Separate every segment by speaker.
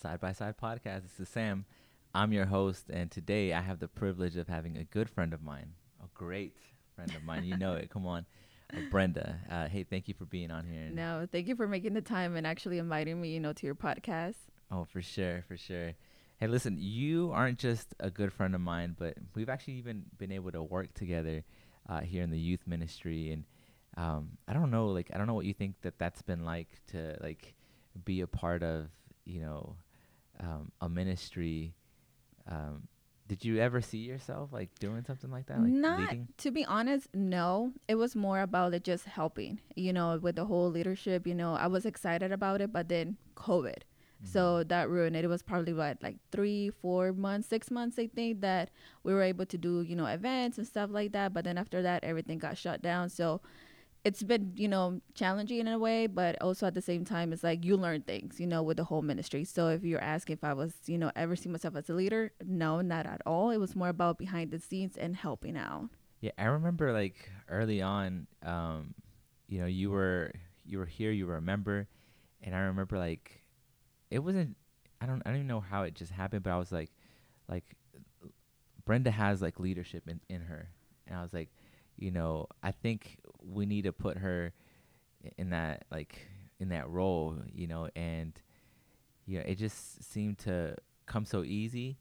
Speaker 1: Side by Side Podcast. This is Sam. I'm your host, and today I have the privilege of having a good friend of mine, a great friend of mine. You know it. Come on, uh, Brenda. Uh, hey, thank you for being on here.
Speaker 2: No, thank you for making the time and actually inviting me, you know, to your podcast.
Speaker 1: Oh, for sure, for sure. Hey, listen, you aren't just a good friend of mine, but we've actually even been able to work together uh, here in the youth ministry, and um, I don't know, like I don't know what you think that that's been like to like be a part of, you know, um, a ministry. Um, did you ever see yourself like doing something like that? Like
Speaker 2: Not
Speaker 1: leading?
Speaker 2: to be honest, no. It was more about it just helping, you know, with the whole leadership. You know, I was excited about it, but then COVID. So that ruined it. It was probably what like three, four months, six months, I think, that we were able to do, you know, events and stuff like that. But then after that, everything got shut down. So it's been, you know, challenging in a way, but also at the same time, it's like you learn things, you know, with the whole ministry. So if you're asking if I was, you know, ever see myself as a leader, no, not at all. It was more about behind the scenes and helping out.
Speaker 1: Yeah, I remember like early on, um, you know, you were you were here, you were a member, and I remember like it wasn't I don't I don't even know how it just happened, but I was like like Brenda has like leadership in, in her. And I was like, you know, I think we need to put her in that like in that role, you know, and you know, it just seemed to come so easy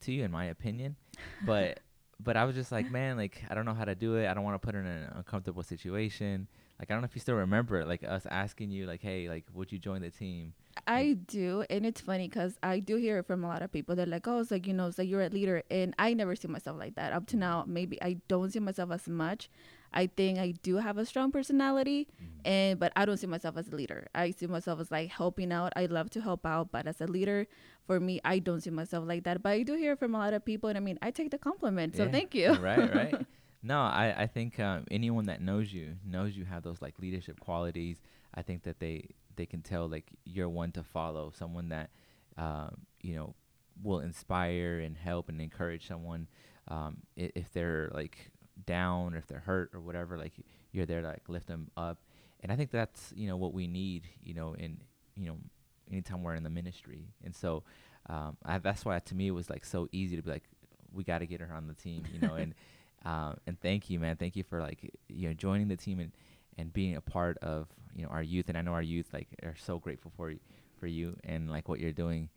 Speaker 1: to you in my opinion. But but I was just like, man, like I don't know how to do it. I don't want to put her in an uncomfortable situation. Like I don't know if you still remember, like us asking you, like, hey, like, would you join the team?
Speaker 2: I do, and it's funny because I do hear it from a lot of people. They're like, "Oh, it's like you know, it's like you're a leader," and I never see myself like that up to mm. now. Maybe I don't see myself as much. I think I do have a strong personality, and but I don't see myself as a leader. I see myself as like helping out. I love to help out, but as a leader, for me, I don't see myself like that. But I do hear from a lot of people, and I mean, I take the compliment, so
Speaker 1: Yeah,
Speaker 2: thank you.
Speaker 1: right, right. No, I I think um, anyone that knows you knows you have those like leadership qualities. I think that they they can tell like you're one to follow, someone that um, you know will inspire and help and encourage someone um, i- if they're like down or if they're hurt or whatever. Like you're there to like lift them up, and I think that's you know what we need. You know, in you know anytime we're in the ministry, and so um, I, that's why to me it was like so easy to be like we got to get her on the team. You know, and um, and thank you, man. Thank you for like you know joining the team and and being a part of you know our youth. And I know our youth like are so grateful for you for you and like what you're doing.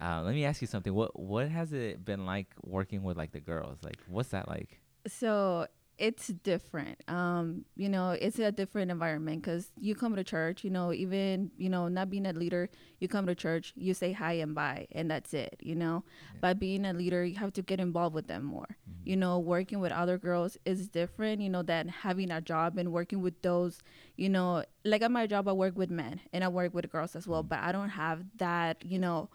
Speaker 1: Uh, let me ask you something. What what has it been like working with like the girls? Like, what's that like?
Speaker 2: So it's different. Um you know it's a different environment because you come to church you know even you know not being a leader you come to church you say hi and bye and that's it you know? By being a leader you have to get involved with them more. You know working with other girls is different you know than having a job and working with those you know like at my job i work with men and i work with girls as well but i don't have that you know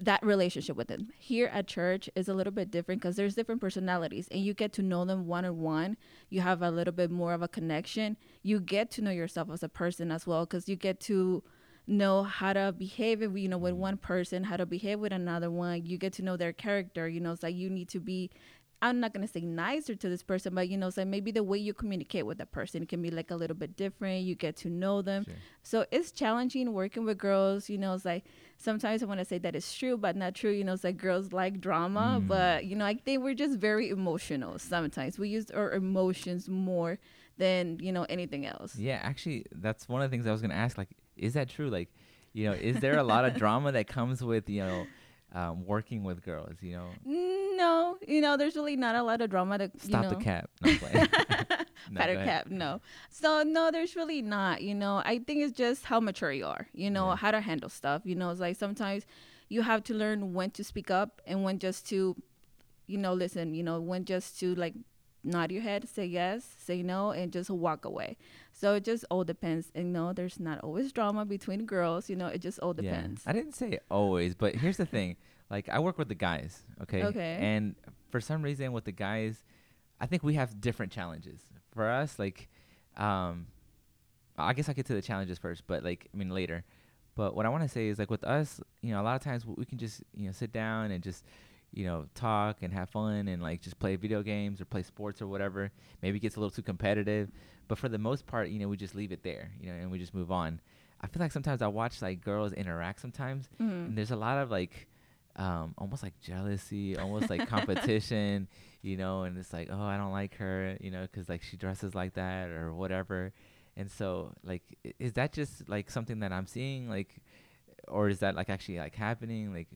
Speaker 2: that relationship with them. Here at church is a little bit different because there's different personalities and you get to know them one on one. You have a little bit more of a connection. You get to know yourself as a person as well because you get to know how to behave if, you know with mm. one person how to behave with another one you get to know their character you know it's like you need to be I'm not gonna say nicer to this person, but you know, so maybe the way you communicate with that person can be like a little bit different. You get to know them,
Speaker 1: Sure.
Speaker 2: so it's challenging working with girls. You know, it's like sometimes I want to say that it's true, but not true. You know, it's like girls like drama,
Speaker 1: Mm.
Speaker 2: but you know, I think we're just very emotional. Sometimes we use our emotions more than you know anything else.
Speaker 1: Yeah, actually, that's one of the things I was gonna ask. Like, is that true? Like, you know, is there a lot of drama that comes with you know um, working with girls? You know,
Speaker 2: No, you know, there's really not a lot of drama to
Speaker 1: stop
Speaker 2: you know.
Speaker 1: the cap. No. No,
Speaker 2: Better cap, no. So no, there's really not. You know, I think it's just how mature you are. You know,
Speaker 1: Yeah.
Speaker 2: how to handle stuff. You know, it's like sometimes you have to learn when to speak up and when just to, you know, listen. You know, when just to like nod your head, say yes, say no, and just walk away. So it just all depends. And no, there's not always drama between girls. You know, it just all depends.
Speaker 1: Yeah. I didn't say always, but here's the thing. Like I work with the guys, okay?
Speaker 2: Okay.
Speaker 1: And for some reason with the guys, I think we have different challenges. For us, like um I guess I'll get to the challenges first, but like I mean later. But what I want to say is like with us, you know, a lot of times we can just, you know, sit down and just you know, talk and have fun and like just play video games or play sports or whatever. Maybe it gets a little too competitive, but for the most part, you know, we just leave it there, you know, and we just move on. I feel like sometimes I watch like girls interact sometimes,
Speaker 2: Mhm.
Speaker 1: and there's a lot of like um almost like jealousy, almost like competition, you know, and it's like, oh, I don't like her, you know, 'cause like she dresses like that or whatever. And so like i- is that just like something that I'm seeing like or is that like actually like happening like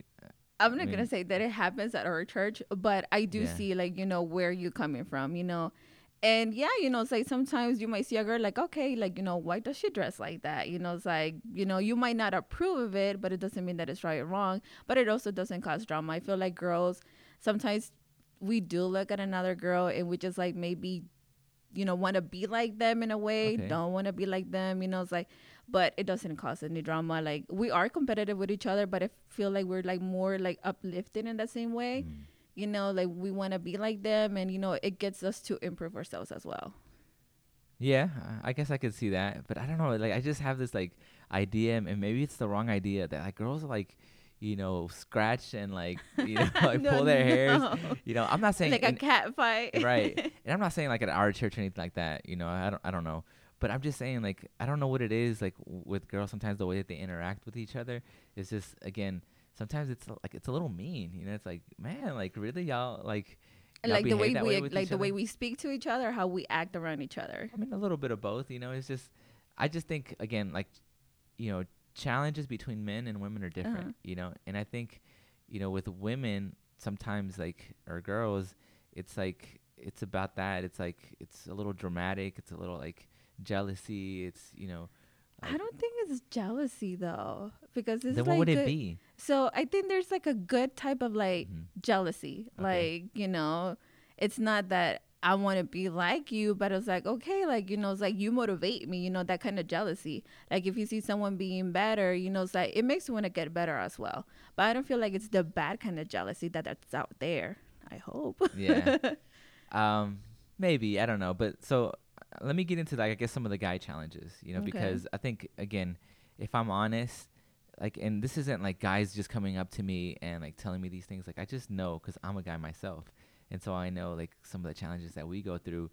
Speaker 2: I'm
Speaker 1: I
Speaker 2: not
Speaker 1: mean-
Speaker 2: gonna say that it happens at our church, but I do
Speaker 1: Yeah.
Speaker 2: see like you know where you're coming from, you know, and yeah, you know, it's like sometimes you might see a girl like okay, like you know, why does she dress like that? You know, it's like you know, you might not approve of it, but it doesn't mean that it's right or wrong. But it also doesn't cause drama. I feel like girls sometimes we do look at another girl and we just like maybe you know want to be like them in a way
Speaker 1: Okay.
Speaker 2: don't want to be like them you know it's like but it doesn't cause any drama like we are competitive with each other but i feel like we're like more like uplifted in the same way
Speaker 1: mm,
Speaker 2: you know like we want to be like them and you know it gets us to improve ourselves as well
Speaker 1: Yeah, I- guess I could see that, but I don't know. Like, I just have this like idea, and maybe it's the wrong idea that like girls are like, you know, scratch and like you know like
Speaker 2: No,
Speaker 1: pull their hairs. You know, I'm not saying
Speaker 2: like a cat fight
Speaker 1: right, and I'm not saying like at our church or anything like that. You know, I don't I don't know, but I'm just saying like I don't know what it is like with girls. Sometimes the way that they interact with each other is just again. Sometimes it's like it's a little mean. You know, it's like man, like really y'all like. y'all
Speaker 2: like the way we
Speaker 1: with
Speaker 2: like the way we speak to each other how we act around each other
Speaker 1: I mean, a little bit of both. You know, it's just, I just think again, like, you know, challenges between men and women are different.
Speaker 2: Uh-huh.
Speaker 1: You know, and I think, you know, with women, sometimes like or girls, it's like it's about that. It's like it's a little dramatic. It's a little like jealousy. It's you know.
Speaker 2: i don't think it's jealousy though because it's
Speaker 1: then
Speaker 2: like
Speaker 1: what would it be?
Speaker 2: So i think there's like a good type of like
Speaker 1: Mhm.
Speaker 2: jealousy.
Speaker 1: Okay.
Speaker 2: Like, you know, it's not that I want to be like you, but it's like, okay, like, you know, it's like you motivate me, you know, that kind of jealousy. Like, if you see someone being better, you know, it's like it makes you want to get better as well. But I don't feel like it's the bad kind of jealousy that that's out there. I hope.
Speaker 1: Yeah. um, maybe I don't know, but so let me get into like I guess some of the guy challenges, you know,
Speaker 2: Okay.
Speaker 1: because I think again, if I'm honest, like, and this isn't like guys just coming up to me and like telling me these things. Like, I just know because I'm a guy myself, and so I know like some of the challenges that we go through.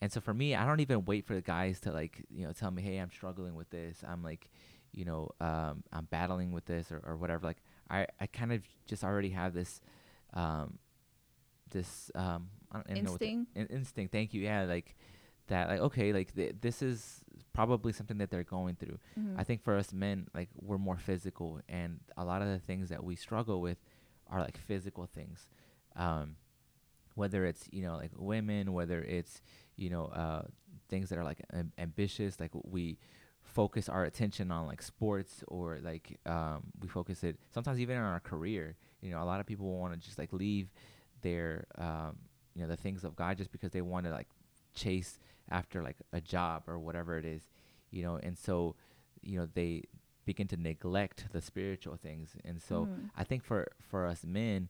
Speaker 1: And so for me, I don't even wait for the guys to like you know tell me, hey, I'm struggling with this. I'm like, you know, um, I'm battling with this or, or whatever. Like, I I kind of just already have this. Um, this um I don't even know what the-
Speaker 2: Instinct?
Speaker 1: in- instinct thank you yeah like that like okay like th- this is probably something that they're going through.
Speaker 2: Mhm.
Speaker 1: i think for us men like we're more physical and a lot of the things that we struggle with are like physical things. Um whether it's you know like women whether it's you know uh things that are like am- ambitious like we focus our attention on like sports or like um we focus it sometimes even in our career. You know a lot of people want to just like leave their um you know the things of god just because they want to like chase after like a job or whatever it is you know and so you know they begin to neglect the spiritual things and so
Speaker 2: Mhm.
Speaker 1: i think for for us men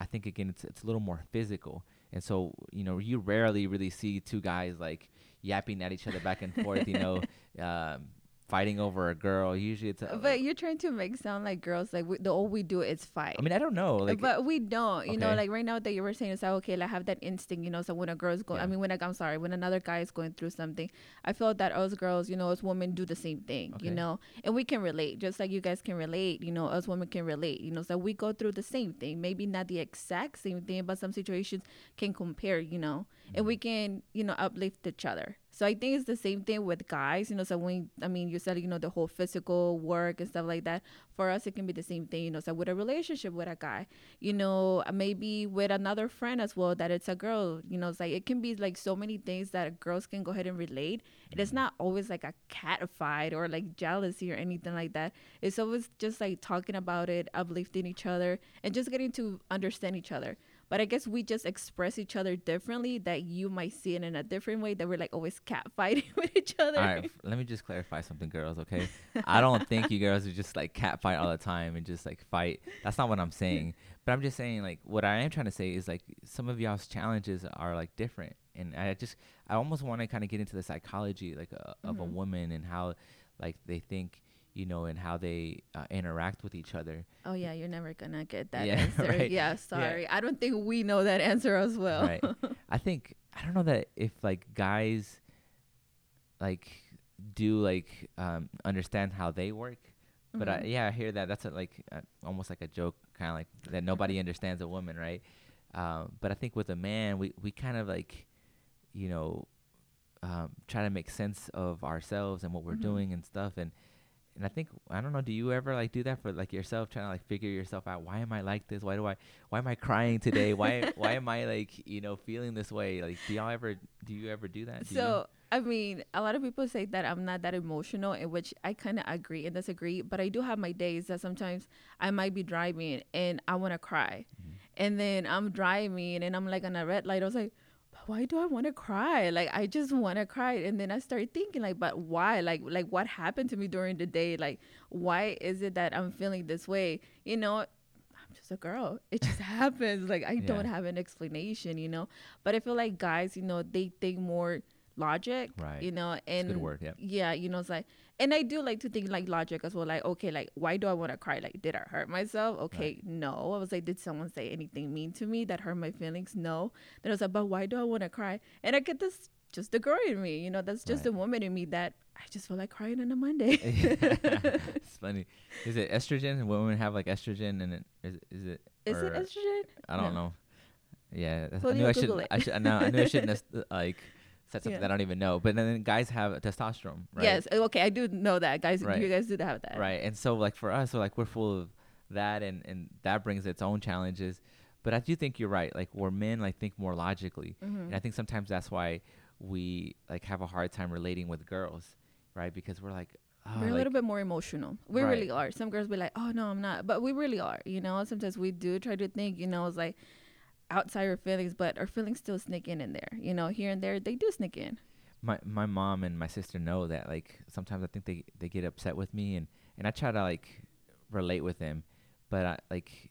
Speaker 1: i think again it's it's a little more physical and so you know you rarely really see two guys like yapping at each other back and forth you know um fighting over a girl usually it's a,
Speaker 2: But you're trying to make sound like girls like we, the all we do is fight.
Speaker 1: i mean i don't know like
Speaker 2: but we don't, you know, like right now that you were saying, it's like, okay, like, I have that instinct, you know, so when a girl's going, I mean, when, like, I'm sorry, when another guy is going through something, I feel that us girls, you know, us women do the same thing, you know, and we can relate, just like you guys can relate, you know, us women can relate, you know, so we go through the same thing, maybe not the exact same thing, but some situations can compare, you know, and we mm-hmm. can, you know, uplift each other. So I think it's the same thing with guys, you know. So when I mean, you said you know the whole physical work and stuff like that. For us, it can be the same thing, you know. So with a relationship with a guy, you know, maybe with another friend as well that it's a girl, you know. It's like it can be like so many things that girls can go ahead and relate. It is not always like a cat fight or like jealousy or anything like that. It's always just like talking about it, uplifting each other, and just getting to understand each other. But I guess we just express each other differently that you might see it in a different way that we're like always cat fighting with each other.
Speaker 1: All right, f- let me just clarify something, girls. Okay, I don't think you girls are just like cat fight all the time and just like fight. That's not what I'm saying. But I'm just saying like what I am trying to say is like some of y'all's challenges are like different, and I just I almost want to kind of get into the psychology like uh, of a
Speaker 2: Mhm.
Speaker 1: woman and how like they think, you know, and how they uh, interact with each other.
Speaker 2: Oh yeah, you're never gonna get that
Speaker 1: Yeah,
Speaker 2: answer.
Speaker 1: right.
Speaker 2: Yeah, sorry. I don't think we know that answer as well.
Speaker 1: Right. I think I don't know that if like guys like do like um, understand how they work. But I,
Speaker 2: Mhm.
Speaker 1: yeah, I hear that. That's a, like uh, almost like a joke, kind of like that nobody understands a woman, right? Um, but I think with a man, we we kind of like, you know, um, try to make sense of ourselves and what we're
Speaker 2: Mhm.
Speaker 1: doing and stuff. And and I think I don't know. Do you ever like do that for like yourself, trying to like figure yourself out? Why am I like this? Why do I? Why am I crying today? why why am I like you know feeling this way? Like, do y'all ever do you ever do that? Do you?
Speaker 2: So I mean, a lot of people say that I'm not that emotional, in which I kind of agree and disagree. But I do have my days that sometimes I might be driving and I want to cry,
Speaker 1: Mhm.
Speaker 2: and then I'm driving and I'm like on a red light. I was like, "But why do I want to cry? Like I just want to cry. And then I start thinking like, but why? Like like what happened to me during the day? Like why is it that I'm feeling this way? You know. I'm just a girl. It just happens. Like I
Speaker 1: Yeah.
Speaker 2: don't have an explanation, you know. But I feel like guys, you know, they think more logic,
Speaker 1: Right.
Speaker 2: you know,
Speaker 1: It's a
Speaker 2: and
Speaker 1: good word. Yeah.
Speaker 2: yeah, you know, it's like, and I do like to think like logic as well. Like, okay, like, why do I want to cry? Like, did I hurt myself? Okay, no. I was like, did someone say anything mean to me that hurt my feelings? No. Then I was like, but why do I want to cry? And I get this, just the girl in me, you know, that's just
Speaker 1: Right.
Speaker 2: a woman in me that I just feel like crying on a Monday.
Speaker 1: it's funny. Is it estrogen? Women have like estrogen, and it, is is it?
Speaker 2: Is it estrogen?
Speaker 1: I don't
Speaker 2: No.
Speaker 1: know. Yeah, I knew
Speaker 2: you'll
Speaker 1: I should. I should. I, I knew I shouldn't like said something
Speaker 2: Yeah.
Speaker 1: that I don't even know. But then guys have testosterone, right?
Speaker 2: Yes. Okay, I do know that, guys.
Speaker 1: Right.
Speaker 2: You guys do have that.
Speaker 1: Right. And so like for us, so like we're full of that, and and that brings its own challenges. But I do think you're right. Like where men like think more logically,
Speaker 2: Mm-hmm.
Speaker 1: and I think sometimes that's why we like have a hard time relating with girls, right? Because we're like, oh,
Speaker 2: we're a little bit more emotional. We
Speaker 1: Right.
Speaker 2: really are. Some girls be like, "Oh no, I'm not," but we really are. You know, sometimes we do try to think. You know, it's like outside our feelings, but our feelings still sneak in in there. You know, here and there they do sneak in.
Speaker 1: my my mom and my sister know that like sometimes I think they they get upset with me and and I try to like relate with them, but I like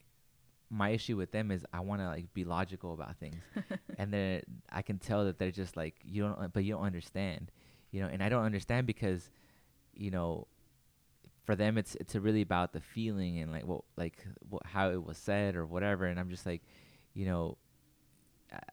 Speaker 1: my issue with them is I want to like be logical about things, and then I can tell that they're just like you don't, but you don't understand, you know, and I don't understand because, you know, for them it's it's really about the feeling and like what like what, how it was said or whatever, and I'm just like, you know.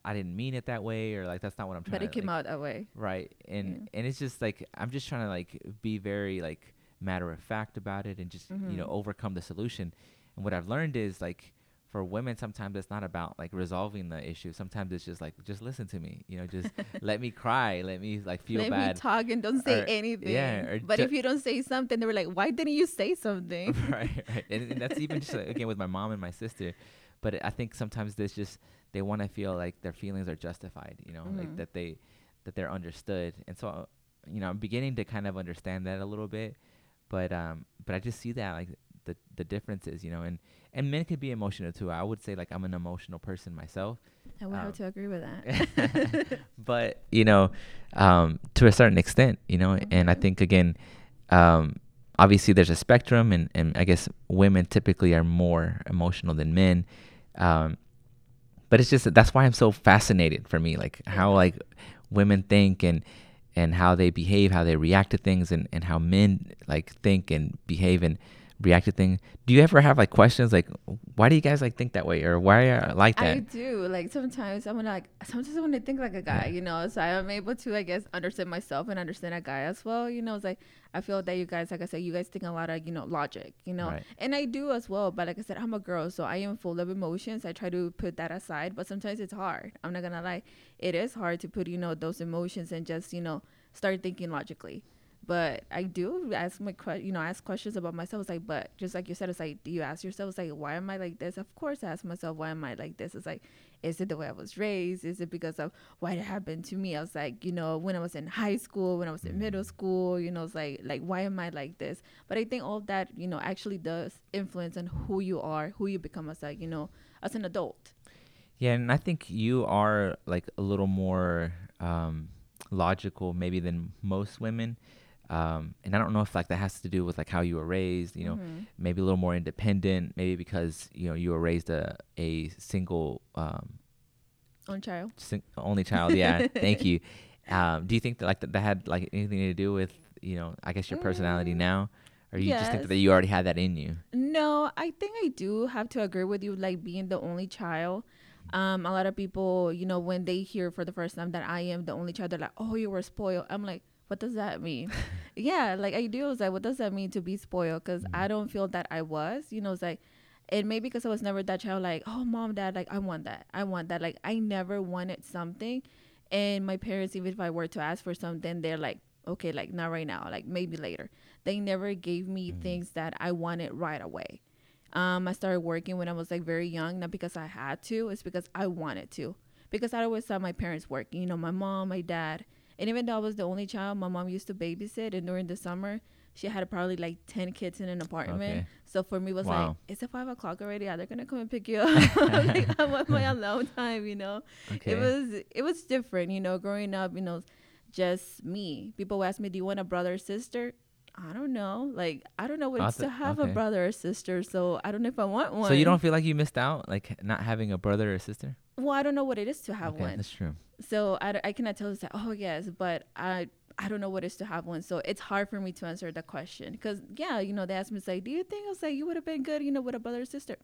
Speaker 1: I- didn't mean it that way, or like that's not what I'm trying. To do.
Speaker 2: But it
Speaker 1: to,
Speaker 2: came
Speaker 1: like,
Speaker 2: out that way.
Speaker 1: right and and it's just like i'm just trying to like be very like matter of fact about it and just you know
Speaker 2: Mhm.
Speaker 1: overcome the solution and what i've learned is like for women sometimes it's not about like resolving the issue sometimes it's just like just listen to me you know just let me cry let me like feel
Speaker 2: Let
Speaker 1: bad
Speaker 2: me talk and don't say
Speaker 1: Or-
Speaker 2: anything.
Speaker 1: yeah,
Speaker 2: but
Speaker 1: ju-
Speaker 2: if you don't say something, they were like, "Why didn't you say something?"
Speaker 1: right right and, and that's even just like, again with my mom and my sister but i think sometimes there's just they want to feel like their feelings are justified you know like
Speaker 2: Mhm.
Speaker 1: that they that they're understood and so uh, you know i'm beginning to kind of understand that a little bit but um but i just see that like the the differences you know and and men can be emotional too i would say like i'm an emotional person myself
Speaker 2: I would
Speaker 1: Um,
Speaker 2: have to agree with that.
Speaker 1: but you know um to a certain extent you know and i
Speaker 2: Mhm.
Speaker 1: think again um obviously there's a spectrum and and i guess women typically are more emotional than men um but it's just that's why i'm so fascinated for me like how like women think and and how they behave how they react to things and and how men like think and behave and react to things do you ever have like questions like why do you guys like think that way or why are you like that
Speaker 2: I do. Like sometimes I'm like sometimes I want to think like a guy,
Speaker 1: Yeah.
Speaker 2: you know. So I'm able to, I guess, understand myself and understand a guy as well. You know, it's like I feel that you guys, like I said, you guys think a lot of, you know, logic, you know,
Speaker 1: Right.
Speaker 2: and I do as well. But like I said, I'm a girl, so I am full of emotions. I try to put that aside, but sometimes it's hard. I'm not gonna lie, it is hard to put, you know, those emotions and just, you know, start thinking logically. But I do ask my, you know, ask questions about myself. It's like, but just like you said, it's like, do you ask yourself, it's like, why am I like this? Of course, I ask myself, why am I like this? It's like, is it the way I was raised? Is it because of what happened to me? I was like, you know, when I was in high school, when I was in middle school, you know, it's like, like, why am I like this? But I think all that, you know, actually does influence on who you are, who you become as a, you know, as an adult.
Speaker 1: Yeah, and I think you are like a little more um, logical maybe than most women. Um, and I don't know if like that has to do with like how you were raised, you know,
Speaker 2: Mhm.
Speaker 1: maybe a little more independent, maybe because you know you were raised a a single um,
Speaker 2: Own child.
Speaker 1: sing- only child. Yeah, thank you. Um, do you think that like that, that had like anything to do with you know I guess your personality
Speaker 2: Mm,
Speaker 1: now, or you just think that you already had that in you?
Speaker 2: No, I think I do have to agree with you, like being the only child. Um, a lot of people, you know, when they hear for the first time that I am the only child, they're like, "Oh, you were spoiled." I'm like, what does that mean? yeah, like I do. It's like, what does that mean to be spoiled? Because
Speaker 1: Mm-hmm.
Speaker 2: I don't feel that I was. You know, it's like, and maybe because I was never that child, like, oh, mom, dad, like, I want that. I want that. Like, I never wanted something. And my parents, even if I were to ask for something, they're like, okay, like, not right now, like, maybe later. They never gave me
Speaker 1: Mm-hmm.
Speaker 2: things that I wanted right away. Um, I started working when I was like very young, not because I had to, it's because I wanted to. Because I always saw my parents working, you know, my mom, my dad. And even though I was the only child, my mom used to babysit. And during the summer, she had probably like 10 kids in an apartment.
Speaker 1: Okay.
Speaker 2: So for me, it was
Speaker 1: Wow.
Speaker 2: like, it's at five o'clock already? Yeah, they're going to come and pick you up. like, I want my alone time, you know?
Speaker 1: Okay.
Speaker 2: It was, it was different, you know, growing up, you know, just me. People would ask me, do you want a brother or sister? I don't know. Like, I don't know what it's to have
Speaker 1: okay.
Speaker 2: a brother or sister. So I don't know if I want one.
Speaker 1: So you don't feel like you missed out, like not having a brother or sister?
Speaker 2: Well, I don't know what it is to have
Speaker 1: okay,
Speaker 2: one.
Speaker 1: that's true.
Speaker 2: So I, I cannot tell you that, oh, yes, but I I don't know what it is to have one. So it's hard for me to answer that question. Because, yeah, you know, they asked me, say, do you think, I was like, you would have been good, you know, with a brother or sister?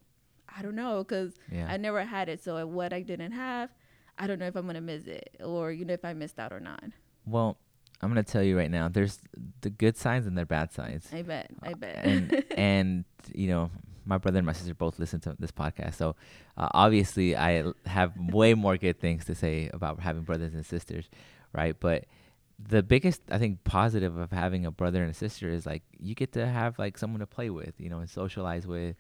Speaker 2: I don't know. Because
Speaker 1: Yeah.
Speaker 2: I never had it. So what I didn't have, I don't know if I'm going to miss it or, you know, if I missed out or not.
Speaker 1: Well, I'm gonna tell you right now. There's the good sides and the bad sides.
Speaker 2: I bet. I bet.
Speaker 1: and and you know my brother and my sister both listen to this podcast so uh, obviously I have way more good things to say about having brothers and sisters right but the biggest i think positive of having a brother and a sister is like you get to have like someone to play with you know and socialize with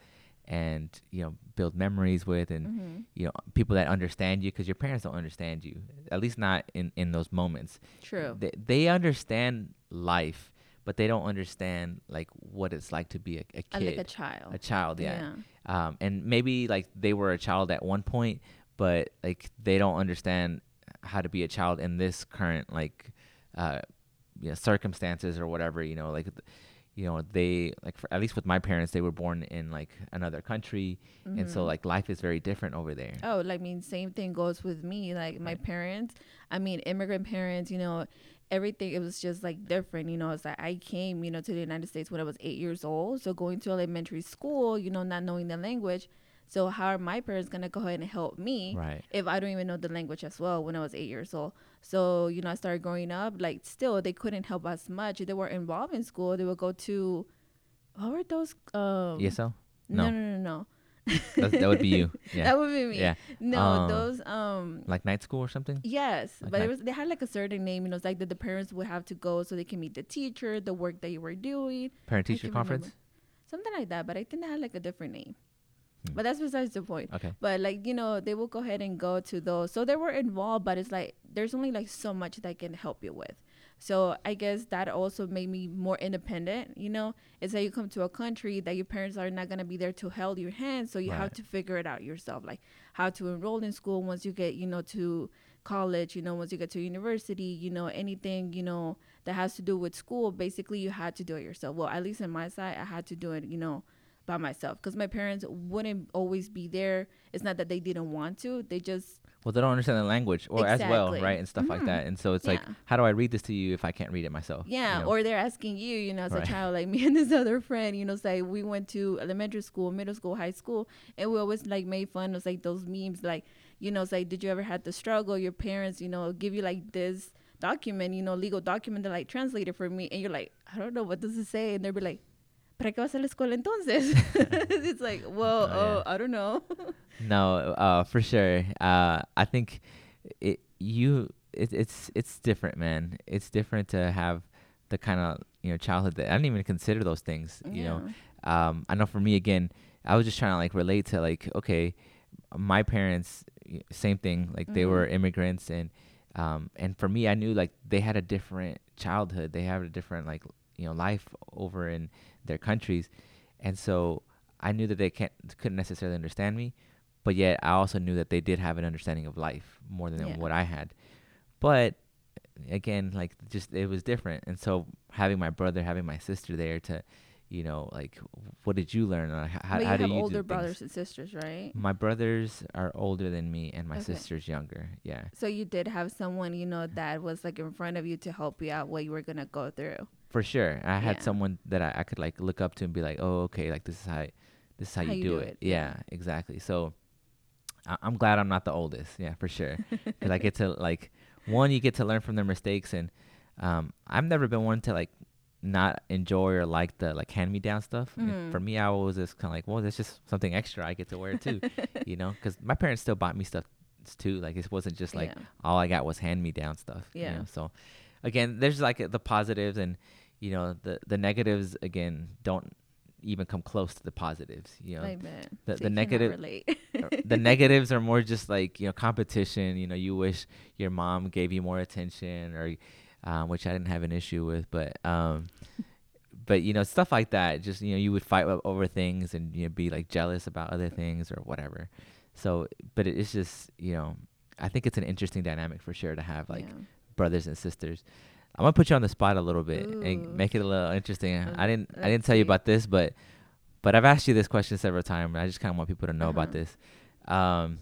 Speaker 1: and you know build memories with and
Speaker 2: hmm
Speaker 1: you know people that understand you because your parents don't understand you at least not in in those moments
Speaker 2: True.
Speaker 1: they, they understand life but they don't understand like what it's like to be a, a kid
Speaker 2: like a child.
Speaker 1: a child yeah. um and maybe like they were a child at one point but like they don't understand how to be a child in this current like uh you know, circumstances or whatever you know like you know they like for, at least with my parents they were born in like another country and so
Speaker 2: Mhm.
Speaker 1: like life is very different over there
Speaker 2: Oh, like, I mean, same thing goes with me. Like my
Speaker 1: Right.
Speaker 2: parents, I mean, immigrant parents, you know, everything. It was just like different, you know. It's like I came, you know, to the United States when I was eight years old. So going to elementary school, you know, not knowing the language. So how are my parents gonna go ahead and help me
Speaker 1: right
Speaker 2: if I don't even know the language as well when I was eight years old? So you know, I started growing up. Like still, they couldn't help us much. They were involved in school. They would go to, what were those? Um,
Speaker 1: ESL
Speaker 2: No,
Speaker 1: no,
Speaker 2: no, no, no.
Speaker 1: That would be you yeah
Speaker 2: That would be me.
Speaker 1: yeah
Speaker 2: No,
Speaker 1: Um,
Speaker 2: those um
Speaker 1: like night school or something
Speaker 2: yes, but
Speaker 1: Okay.
Speaker 2: it was they had like a certain name, you know, it's like that the parents would have to go so they can meet the teacher, the work that you were doing,
Speaker 1: parent teacher conference
Speaker 2: remember. something like that. But I think they had like a different name.
Speaker 1: Hmm.
Speaker 2: But that's besides the point.
Speaker 1: okay
Speaker 2: But like you know, they will go ahead and go to those. So they were involved, but it's like there's only like so much that can help you with. So I guess that also made me more independent. You know, it's that you come to a country that your parents are not gonna be there to hold your hand, so you have to figure it out yourself, like how to enroll in school once you get you know to college. You know, once you get to university, you know anything you know that has to do with school. Basically, you had to do it yourself. Well, at least in my side, I had to do it. You know by myself because my parents wouldn't always be there. It's not that they didn't want to; they just
Speaker 1: well they don't understand the language or as well right and stuff like
Speaker 2: Mhm.
Speaker 1: that and so it's like how do i read this to you if i can't read it myself you
Speaker 2: yeah.
Speaker 1: know?
Speaker 2: Or they're asking you, you know, as
Speaker 1: Right.
Speaker 2: a child, like me and this other friend, you know, say we went to elementary school, middle school, high school, and we always like made fun of like those memes, like you know, say, did you ever had to struggle? Your parents, you know, give you like this document, you know, legal document that like translated for me, and you're like, I don't know what does it say, and they'll be like. ¿Para qué vas a la escuela entonces? it's like, well,
Speaker 1: Oh,
Speaker 2: oh,
Speaker 1: yeah.
Speaker 2: I don't know.
Speaker 1: No, uh, for sure. Uh, I think it you it, it's it's different, man. It's different to have the kind of you know childhood that I didn't even consider those things. You know, um, I know for me again, I was just trying to like relate to like okay, my parents, same thing. Like they
Speaker 2: Mhm.
Speaker 1: were immigrants, and um, and for me, I knew like they had a different childhood. They had a different like you know life over in their countries, and so I knew that they can't couldn't necessarily understand me, but yet I also knew that they did have an understanding of life more than
Speaker 2: Yeah.
Speaker 1: what I had. But again, like just it was different, and so having my brother, having my sister there to, you know, like what did you learn? Or how,
Speaker 2: but you
Speaker 1: how do
Speaker 2: have
Speaker 1: you do
Speaker 2: older
Speaker 1: things?
Speaker 2: brothers and sisters, right?
Speaker 1: My brothers are older than me, and my
Speaker 2: Okay.
Speaker 1: sister's younger. Yeah,
Speaker 2: So you did have someone, you know, that was like in front of you to help you out what you were gonna go through.
Speaker 1: For sure. I had
Speaker 2: Yeah.
Speaker 1: someone that I, I could like look up to and be like, oh, okay, like this is how, this is how, you, do, it.
Speaker 2: yeah.
Speaker 1: Yeah, exactly. So I, I'm glad I'm not the oldest. Yeah, for sure. Because I get to like one, you get to learn from their mistakes, and um, I've never been one to like not enjoy or like the like hand me down stuff.
Speaker 2: Mhm.
Speaker 1: For me, I was just kind of like, well, that's just something extra I get to wear too, you know, because my parents still bought me stuff too. Like it wasn't just like
Speaker 2: yeah.
Speaker 1: all I got was hand me down stuff. you
Speaker 2: Yeah.
Speaker 1: know? So again, there's like the positives and you know the the negatives again don't even come close to the positives. You know, the- the negative- the negatives are more just like you know competition. You know, you wish your mom gave you more attention, or um, which I didn't have an issue with, but um, but you know stuff like that. Just you know, you would fight over things and you know be like jealous about other things or whatever. So, but it's just you know, I think it's an interesting dynamic for sure to have like
Speaker 2: yeah.
Speaker 1: brothers and sisters. I'm gonna put you on the spot a little bit
Speaker 2: Ooh.
Speaker 1: and make it a little interesting. I didn't I didn't tell you about this, but but I've asked you this question several times. I just kind of want people to know about
Speaker 2: Uh-huh.
Speaker 1: this. Um,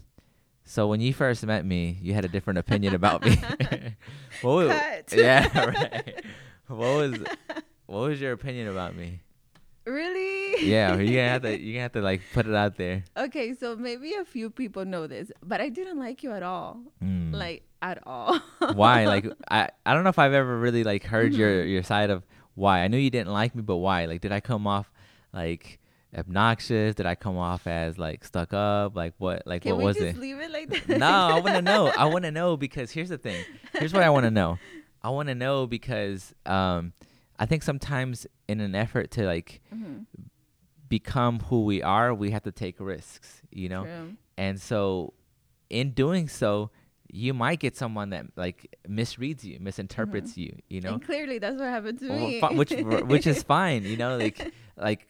Speaker 1: so when you first met me, you had a different opinion about me. what was,
Speaker 2: Cut.
Speaker 1: yeah, right. What was what was your opinion about me?
Speaker 2: Really?
Speaker 1: Yeah, you're gonna have to you're gonna have to like put it out there.
Speaker 2: Okay, so maybe a few people know this, but I didn't like you at all.
Speaker 1: Mm.
Speaker 2: Like at all.
Speaker 1: why? Like I I don't know if I've ever really like heard your
Speaker 2: Mm-hmm.
Speaker 1: your side of why. I knew you didn't like me, but why? Like did I come off like obnoxious? Did I come off as like stuck up? Like what? Like
Speaker 2: Can
Speaker 1: what
Speaker 2: we
Speaker 1: was
Speaker 2: just
Speaker 1: it?
Speaker 2: leave it like that?
Speaker 1: no, I want to know. I want to know because here's the thing. Here's what I want to know. I want to know because um I think sometimes in an effort to like
Speaker 2: Mhm.
Speaker 1: become who we are, we have to take risks, you know?
Speaker 2: True.
Speaker 1: And so in doing so, you might get someone that like misreads you, misinterprets you, you know?
Speaker 2: And clearly that's what happened to
Speaker 1: Well,
Speaker 2: me.
Speaker 1: fi- which which is fine, you know, like like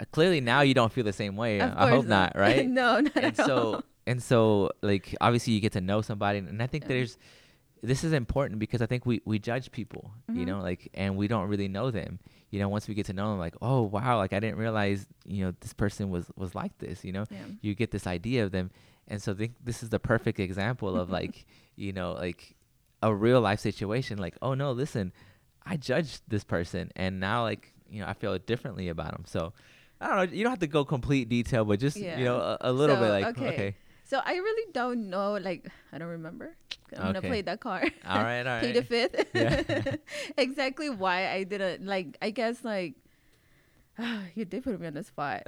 Speaker 1: uh, clearly now you don't feel the same way.
Speaker 2: Of
Speaker 1: I hope
Speaker 2: course
Speaker 1: not, right?
Speaker 2: no, not
Speaker 1: and
Speaker 2: at
Speaker 1: so
Speaker 2: all.
Speaker 1: and so like obviously you get to know somebody and I think
Speaker 2: Yeah.
Speaker 1: there's this is important because I think we we judge people, you
Speaker 2: Mhm.
Speaker 1: know, like and we don't really know them. You know, once we get to know them like, "Oh, wow, like I didn't realize, you know, this person was was like this, you know."
Speaker 2: Yeah.
Speaker 1: You get this idea of them. And so think this is the perfect example of like, you know, like a real life situation like, "Oh no, listen, I judged this person and now like, you know, I feel differently about them." So I don't know. You don't have to go complete detail, but just
Speaker 2: Yeah.
Speaker 1: you know a, a little bit like
Speaker 2: okay.
Speaker 1: okay.
Speaker 2: So I really don't know. Like I don't remember. I'm gonna play that card.
Speaker 1: All right, all
Speaker 2: Plead the fifth.
Speaker 1: Yeah.
Speaker 2: exactly why I didn't like. I guess like you did put me on the spot.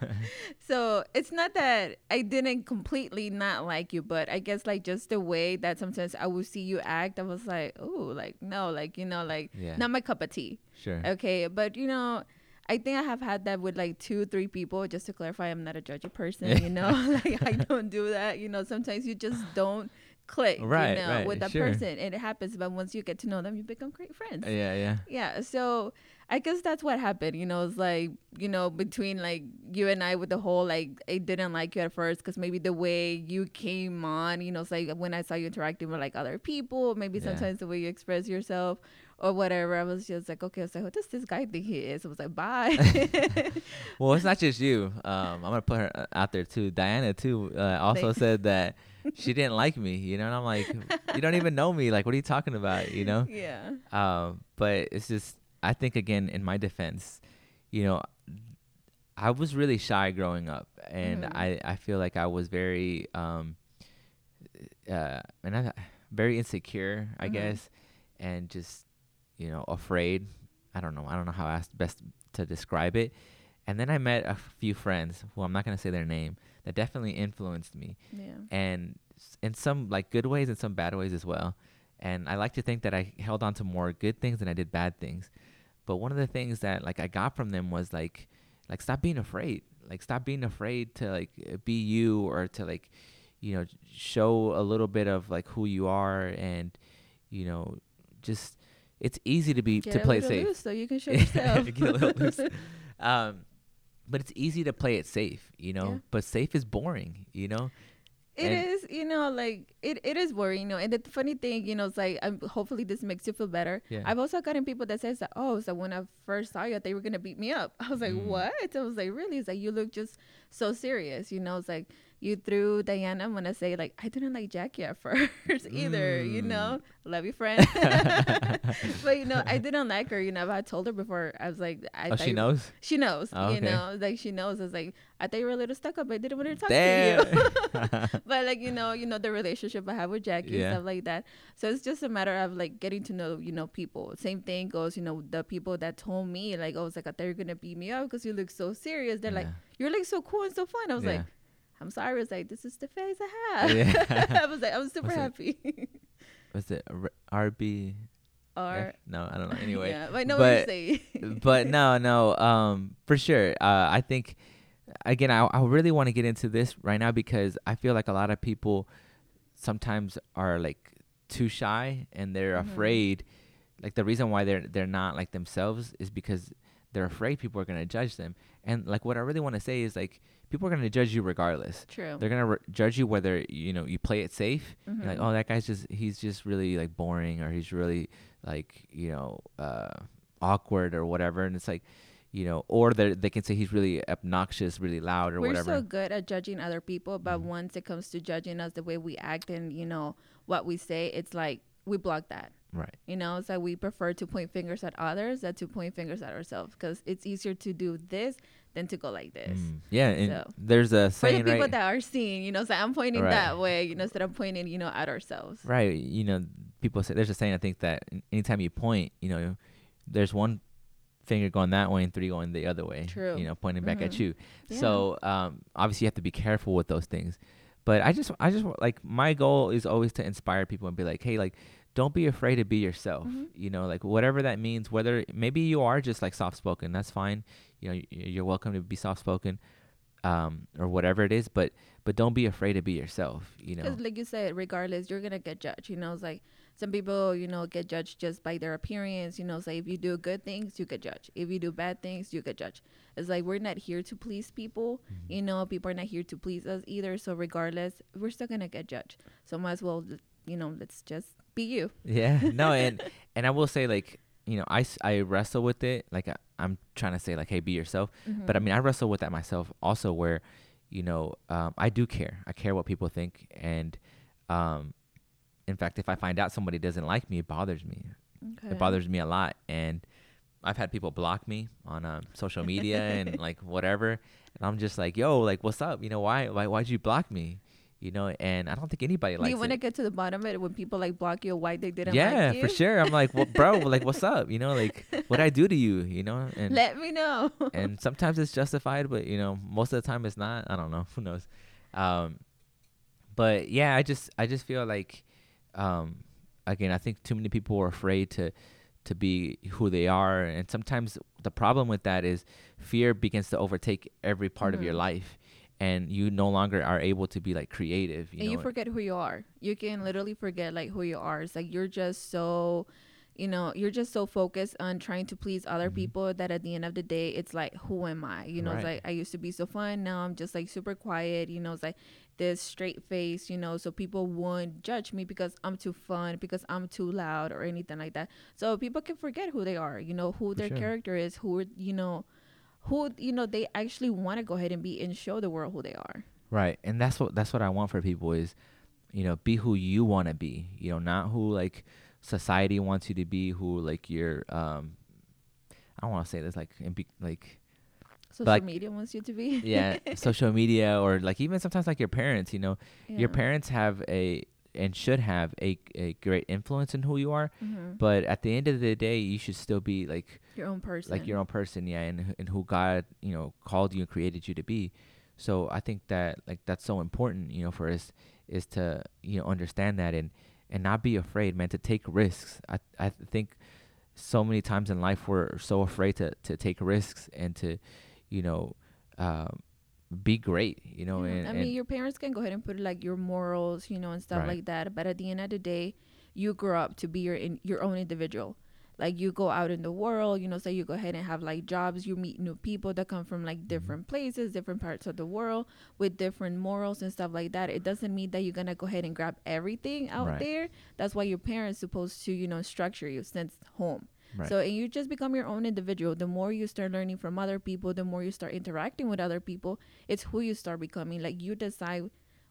Speaker 2: so it's not that I didn't completely not like you, but I guess like just the way that sometimes I would see you act, I was like, oh, like no, like you know, like
Speaker 1: Yeah.
Speaker 2: not my cup of tea.
Speaker 1: Sure.
Speaker 2: Okay, but you know, I think I have had that with like two, three people. Just to clarify, I'm not a judgy person. You know, like I don't do that. You know, sometimes you just don't click.
Speaker 1: Right,
Speaker 2: you know,
Speaker 1: right,
Speaker 2: with that
Speaker 1: sure.
Speaker 2: person, and it happens. But once you get to know them, you become great friends.
Speaker 1: Yeah, yeah.
Speaker 2: Yeah, so I guess that's what happened. You know, it's like you know between like you and I with the whole like I didn't like you at first because maybe the way you came on, you know, it's like when I saw you interacting with like other people, maybe
Speaker 1: Yeah.
Speaker 2: sometimes the way you express yourself or whatever. I was just like, okay, I was like, what does this guy think he is? I was like, bye.
Speaker 1: Well, it's not just you. Um, I'm gonna put her uh, out there too. Diana too uh, also said that she didn't like me. You know, and I'm like, you don't even know me. Like, what are you talking about? You know.
Speaker 2: yeah.
Speaker 1: Um, but it's just, I think again, in my defense, you know, I was really shy growing up, and
Speaker 2: Mhm.
Speaker 1: I I feel like I was very um, uh, and I very insecure, I
Speaker 2: Mhm.
Speaker 1: guess, and just you know afraid. I don't know. I don't know how best to describe it. And then I met a few friends who I'm not gonna say their name that definitely influenced me
Speaker 2: Yeah.
Speaker 1: and in some like good ways and some bad ways as well. And I like to think that I held on to more good things than I did bad things. But one of the things that like I got from them was like like stop being afraid. Like stop being afraid to like be you or to like you know show a little bit of like who you are and you know just it's easy to be
Speaker 2: Get
Speaker 1: to play safe.
Speaker 2: loose so you can show yourself.
Speaker 1: Get a little loose. Um but it's easy to play it safe, you know.
Speaker 2: Yeah.
Speaker 1: But safe is boring, you know.
Speaker 2: It
Speaker 1: And-
Speaker 2: is, you know, like it, it is worrying, you know. And the funny thing, you know, it's like um, hopefully this makes you feel better.
Speaker 1: Yeah.
Speaker 2: I've also gotten people that says that, oh, so when I first saw you, they were gonna beat me up. I was like,
Speaker 1: Mm.
Speaker 2: what? I was like, really? It's like you look just so serious, you know. It's like you threw Diana, I'm gonna say like I didn't like Jackie at first either. You
Speaker 1: Mm.
Speaker 2: know, love you, friend. but you know, I didn't like her. You know, but I told her before. I was like, I
Speaker 1: oh, she
Speaker 2: you-
Speaker 1: knows.
Speaker 2: She knows.
Speaker 1: Oh,
Speaker 2: You know, like she knows. I was like, I thought you were a little stuck up. I didn't want to talk
Speaker 1: Damn.
Speaker 2: to you. but like you know, you know the relationship I have with Jackie
Speaker 1: Yeah.
Speaker 2: and stuff like that. So it's just a matter of like getting to know you know people. Same thing goes. You know, the people that told me like, oh, it's like I thought you're gonna beat me up because you look so serious. They're like, you're like so cool and so fun. I was
Speaker 1: Yeah.
Speaker 2: like. I'm sorry. I was like, this is the face I have.
Speaker 1: Yeah.
Speaker 2: I was like, I'm super
Speaker 1: it-
Speaker 2: happy.
Speaker 1: was it R- RB?
Speaker 2: or
Speaker 1: No, I don't know. Anyway,
Speaker 2: yeah, but I know what you're
Speaker 1: but- but no, no. Um, for sure. Uh, I think again, I I really want to get into this right now because I feel like a lot of people sometimes are like too shy and they're
Speaker 2: Mhm.
Speaker 1: afraid. Like the reason why they're they're not like themselves is because they're afraid people are gonna judge them. And like what I really want to say is like people are gonna judge you regardless.
Speaker 2: True.
Speaker 1: They're gonna re- judge you whether you know you play it safe. You're like, oh, that guy's just he's just really like boring, or he's really like you know uh, awkward or whatever. And it's like, you know, or they they can say he's really obnoxious, really loud or
Speaker 2: We're
Speaker 1: whatever.
Speaker 2: so good at judging other people, but
Speaker 1: Mhm.
Speaker 2: once it comes to judging us, the way we act and you know what we say, it's like we block that.
Speaker 1: right.
Speaker 2: You know, it's like we prefer to point fingers at others than to point fingers at ourselves because it's easier to do this than to go like this.
Speaker 1: Mm. Yeah, and
Speaker 2: So-
Speaker 1: there's a
Speaker 2: For the people
Speaker 1: right.
Speaker 2: that are seeing, you know, so I'm pointing
Speaker 1: Right.
Speaker 2: that way, you know, instead of pointing, you know, at ourselves.
Speaker 1: Right. You know, people say there's a saying I think that anytime you point, you know, there's one finger going that way and three going the other way.
Speaker 2: True.
Speaker 1: You know, pointing back at
Speaker 2: Mhm.
Speaker 1: you.
Speaker 2: Yeah.
Speaker 1: So um, obviously you have to be careful with those things. But I just, I just like my goal is always to inspire people and be like, hey, like, don't be afraid to be yourself.
Speaker 2: Mhm.
Speaker 1: You know, like whatever that means. Whether maybe you are just like soft spoken, that's fine. You know, you're welcome to be soft spoken, um, or whatever it is. But but don't be afraid to be yourself. You know.
Speaker 2: Because, like you said, regardless, you're gonna get judged. You know, it's like some people, you know, get judged just by their appearance. You know, it's like if you do good things, you get judged. If you do bad things, you get judged. It's like we're not here to please people.
Speaker 1: Mm-hmm.
Speaker 2: You know, people are not here to please us either. So regardless, we're still gonna get judged. So might as well, you know, let's just be you.
Speaker 1: Yeah, no, and and I will say like you know I, I wrestle with it like I, I'm trying to say like hey be yourself, but I
Speaker 2: Mhm.
Speaker 1: mean I wrestle with that myself also where you know um, I do care. I care what people think and um in fact if I find out somebody doesn't like me it bothers me.
Speaker 2: Okay.
Speaker 1: it bothers me a lot. And I've had people block me on um, social media and like whatever. And I'm just like yo like what's up? You know why why why'd you block me you know and I don't think anybody likes
Speaker 2: you want to get to the bottom of it when people like block you? Why they didn't
Speaker 1: yeah
Speaker 2: like
Speaker 1: for sure. I'm like well bro like what's up? You know like what i do to you? You know and
Speaker 2: Let me know.
Speaker 1: and sometimes it's justified but you know most of the time it's not. I don't know. Who knows? Um but yeah i just i just feel like um again i think too many people are afraid to to be who they are and sometimes the problem with that is fear begins to overtake every part of your
Speaker 2: Mhm.
Speaker 1: life and you no longer are able to be like creative you
Speaker 2: and
Speaker 1: know
Speaker 2: you forget who you are. You can literally forget like who you are. It's like you're just so, you know, you're just so focused on trying to please other
Speaker 1: Mhm.
Speaker 2: people that at the end of the day, it's like, who am I? You know, it's like I used to be so fun. Now I'm just like super quiet. You know, it's like this straight face. You know, so people won't judge me because I'm too fun, because I'm too loud, or anything like that. So people can forget who they are. You know, who
Speaker 1: For
Speaker 2: their
Speaker 1: sure.
Speaker 2: character is, who you know. Who you know they actually want to go ahead and be and show the world who they are.
Speaker 1: Right. And that's what that's what I want for people is, you know, be who you want to be. You know, not who like society wants you to be, who like you're um I don't want to say this like and be, like
Speaker 2: Social
Speaker 1: like-
Speaker 2: media wants you to be.
Speaker 1: yeah, social media or like even sometimes like your parents, you know,
Speaker 2: Yeah.
Speaker 1: your parents have a and should have a a great influence in who you are,
Speaker 2: Mhm.
Speaker 1: but at the end of the day, you should still be like
Speaker 2: your own person.
Speaker 1: like your own person, yeah, and and who God, you know, called you and created you to be. So I think that like that's so important, you know, for us is to you know understand that and and not be afraid, man, to take risks. I I think so many times in life we're so afraid to to take risks and to, you know, um, be great, you know,
Speaker 2: Yeah.
Speaker 1: and,
Speaker 2: I
Speaker 1: and
Speaker 2: mean, your parents can go ahead and put like your morals, you know, and stuff
Speaker 1: Right.
Speaker 2: like that. But at the end of the day, you grow up to be your in, your own individual. Like you go out in the world, you know, so you go ahead and have like jobs. You meet new people that come from
Speaker 1: Mm-hmm.
Speaker 2: like different places, different parts of the world, with different morals and stuff like that. It doesn't mean that you're gonna go ahead and grab everything out
Speaker 1: Right.
Speaker 2: there. That's why your parents supposed to, you know, structure you since home.
Speaker 1: Right.
Speaker 2: So and you just become your own individual. The more you start learning from other people, the more you start interacting with other people, it's who you start becoming. Like you decide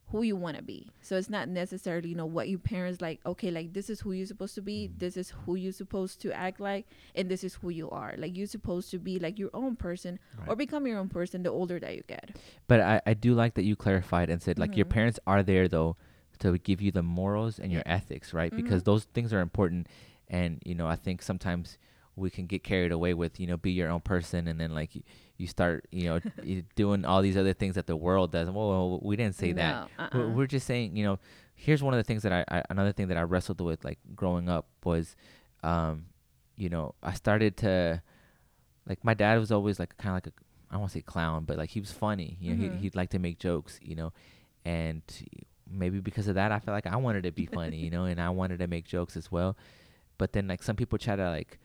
Speaker 2: who you want to be. So it's not necessarily, you know, what your parents like, okay, like this is who you're supposed to be,
Speaker 1: Mm-hmm.
Speaker 2: this is who you're supposed to act like, and this is who you are. Like you're supposed to be like your own person or become your own person the older that you get.
Speaker 1: But I, I do like that you clarified and said like your
Speaker 2: Mhm.
Speaker 1: parents are there though to give you the morals and your ethics, right? Because
Speaker 2: Mhm.
Speaker 1: those things are important. And you know, I think sometimes we can get carried away with you know be your own person, and then like you, you start you know doing all these other things that the world does. Whoa, we didn't say that.
Speaker 2: No,
Speaker 1: We're,
Speaker 2: uh-uh.
Speaker 1: we're just saying, you know, here's one of the things that I, I another thing that I wrestled with like growing up was, um, you know, I started to, like my dad was always like kind of like a I don't want to say clown, but like he was funny. You know,
Speaker 2: Mhm.
Speaker 1: he he'd like to make jokes. You know, and maybe because of that, I felt like I wanted to be funny. You know, and I wanted to make jokes as well. But then like some people try to like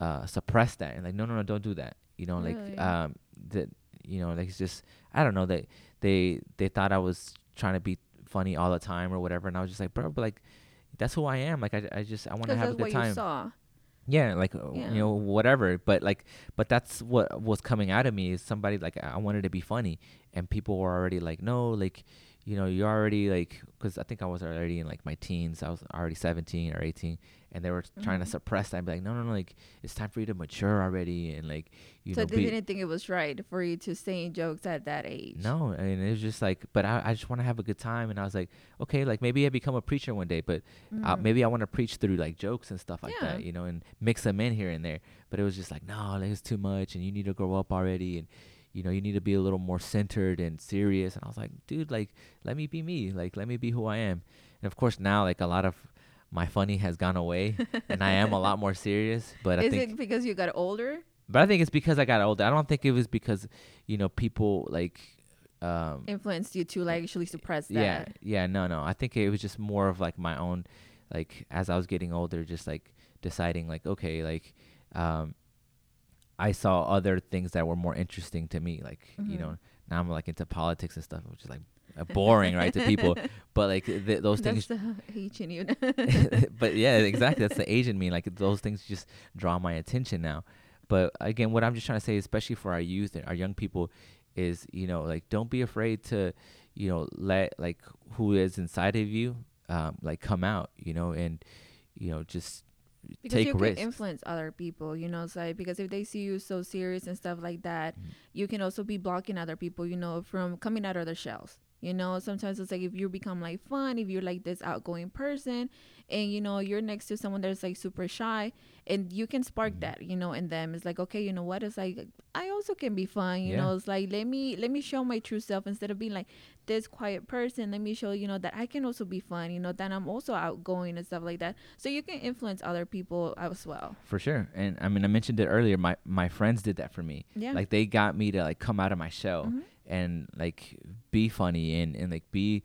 Speaker 1: uh, suppress that and like no no no don't do that. You know, like
Speaker 2: Really?
Speaker 1: um that you know like it's just I don't know that they they thought I was trying to be funny all the time or whatever, and I was just like, bro, but like that's who I am. Like I, I just I want to have a good
Speaker 2: what
Speaker 1: time.
Speaker 2: you saw.
Speaker 1: Yeah, like uh,
Speaker 2: Yeah.
Speaker 1: you know whatever. But like but that's what was coming out of me is somebody like I wanted to be funny, and people were already like, no, like you know you're already like because I think I was already in like my teens. I was already 17 or 18, and they were trying to
Speaker 2: Mhm.
Speaker 1: suppress that. And be like, no, no, no, like it's time for you to mature already, and like you
Speaker 2: so
Speaker 1: know
Speaker 2: they
Speaker 1: be
Speaker 2: didn't think it was right for you to say jokes at that age.
Speaker 1: no, and it was just like, but I, I just want to have a good time, and I was like, okay, like maybe I become a preacher one day, but uh,
Speaker 2: Mhm.
Speaker 1: maybe I want to preach through like jokes and stuff like
Speaker 2: Yeah.
Speaker 1: that, you know, and mix them in here and there. But it was just like, no, like, it's too much, and you need to grow up already, and you know, you need to be a little more centered and serious. And I was like, dude, like, let me be me, like, let me be who I am. And of course, now like a lot of my funny has gone away, and I am a lot more serious. But I
Speaker 2: Is
Speaker 1: think
Speaker 2: it because you got older?
Speaker 1: but I think it's because I got older. I don't think it was because, you know, people like um
Speaker 2: Influenced you to like actually suppress that?
Speaker 1: yeah, yeah, no, no. I think it was just more of like my own like as I was getting older just like deciding like okay, like um I saw other things that were more interesting to me like, you know, now I'm like into politics and stuff, which is like uh, boring, right, to people. But like th- those
Speaker 2: That's
Speaker 1: things
Speaker 2: the H in you.
Speaker 1: but yeah, exactly. That's the Asian me. Like those things just draw my attention now. But again, what I'm just trying to say, especially for our youth and our young people, is you know like don't be afraid to, you know, let like who is inside of you, um, like come out, you know, and you know just
Speaker 2: because
Speaker 1: take
Speaker 2: you
Speaker 1: risks.
Speaker 2: can influence other people you know it's like because if they see you so serious and stuff like that
Speaker 1: Mhm.
Speaker 2: you can also be blocking other people you know from coming out of their shells you know sometimes it's like if you become like fun if you're like this outgoing person and you know you're next to someone that's like super shy and you can spark
Speaker 1: Mhm.
Speaker 2: that you know in them it's like okay you know what it's like i also can be fun you
Speaker 1: Yeah.
Speaker 2: know it's like let me let me show my true self instead of being like this quiet person let me show you know that i can also be fun you know that i'm also outgoing and stuff like that so you can influence other people as well
Speaker 1: for sure. And I mean, I mentioned it earlier. My my friends did that for me.
Speaker 2: yeah
Speaker 1: Like they got me to like come out of my shell.
Speaker 2: Mhm.
Speaker 1: And like be funny and, and like be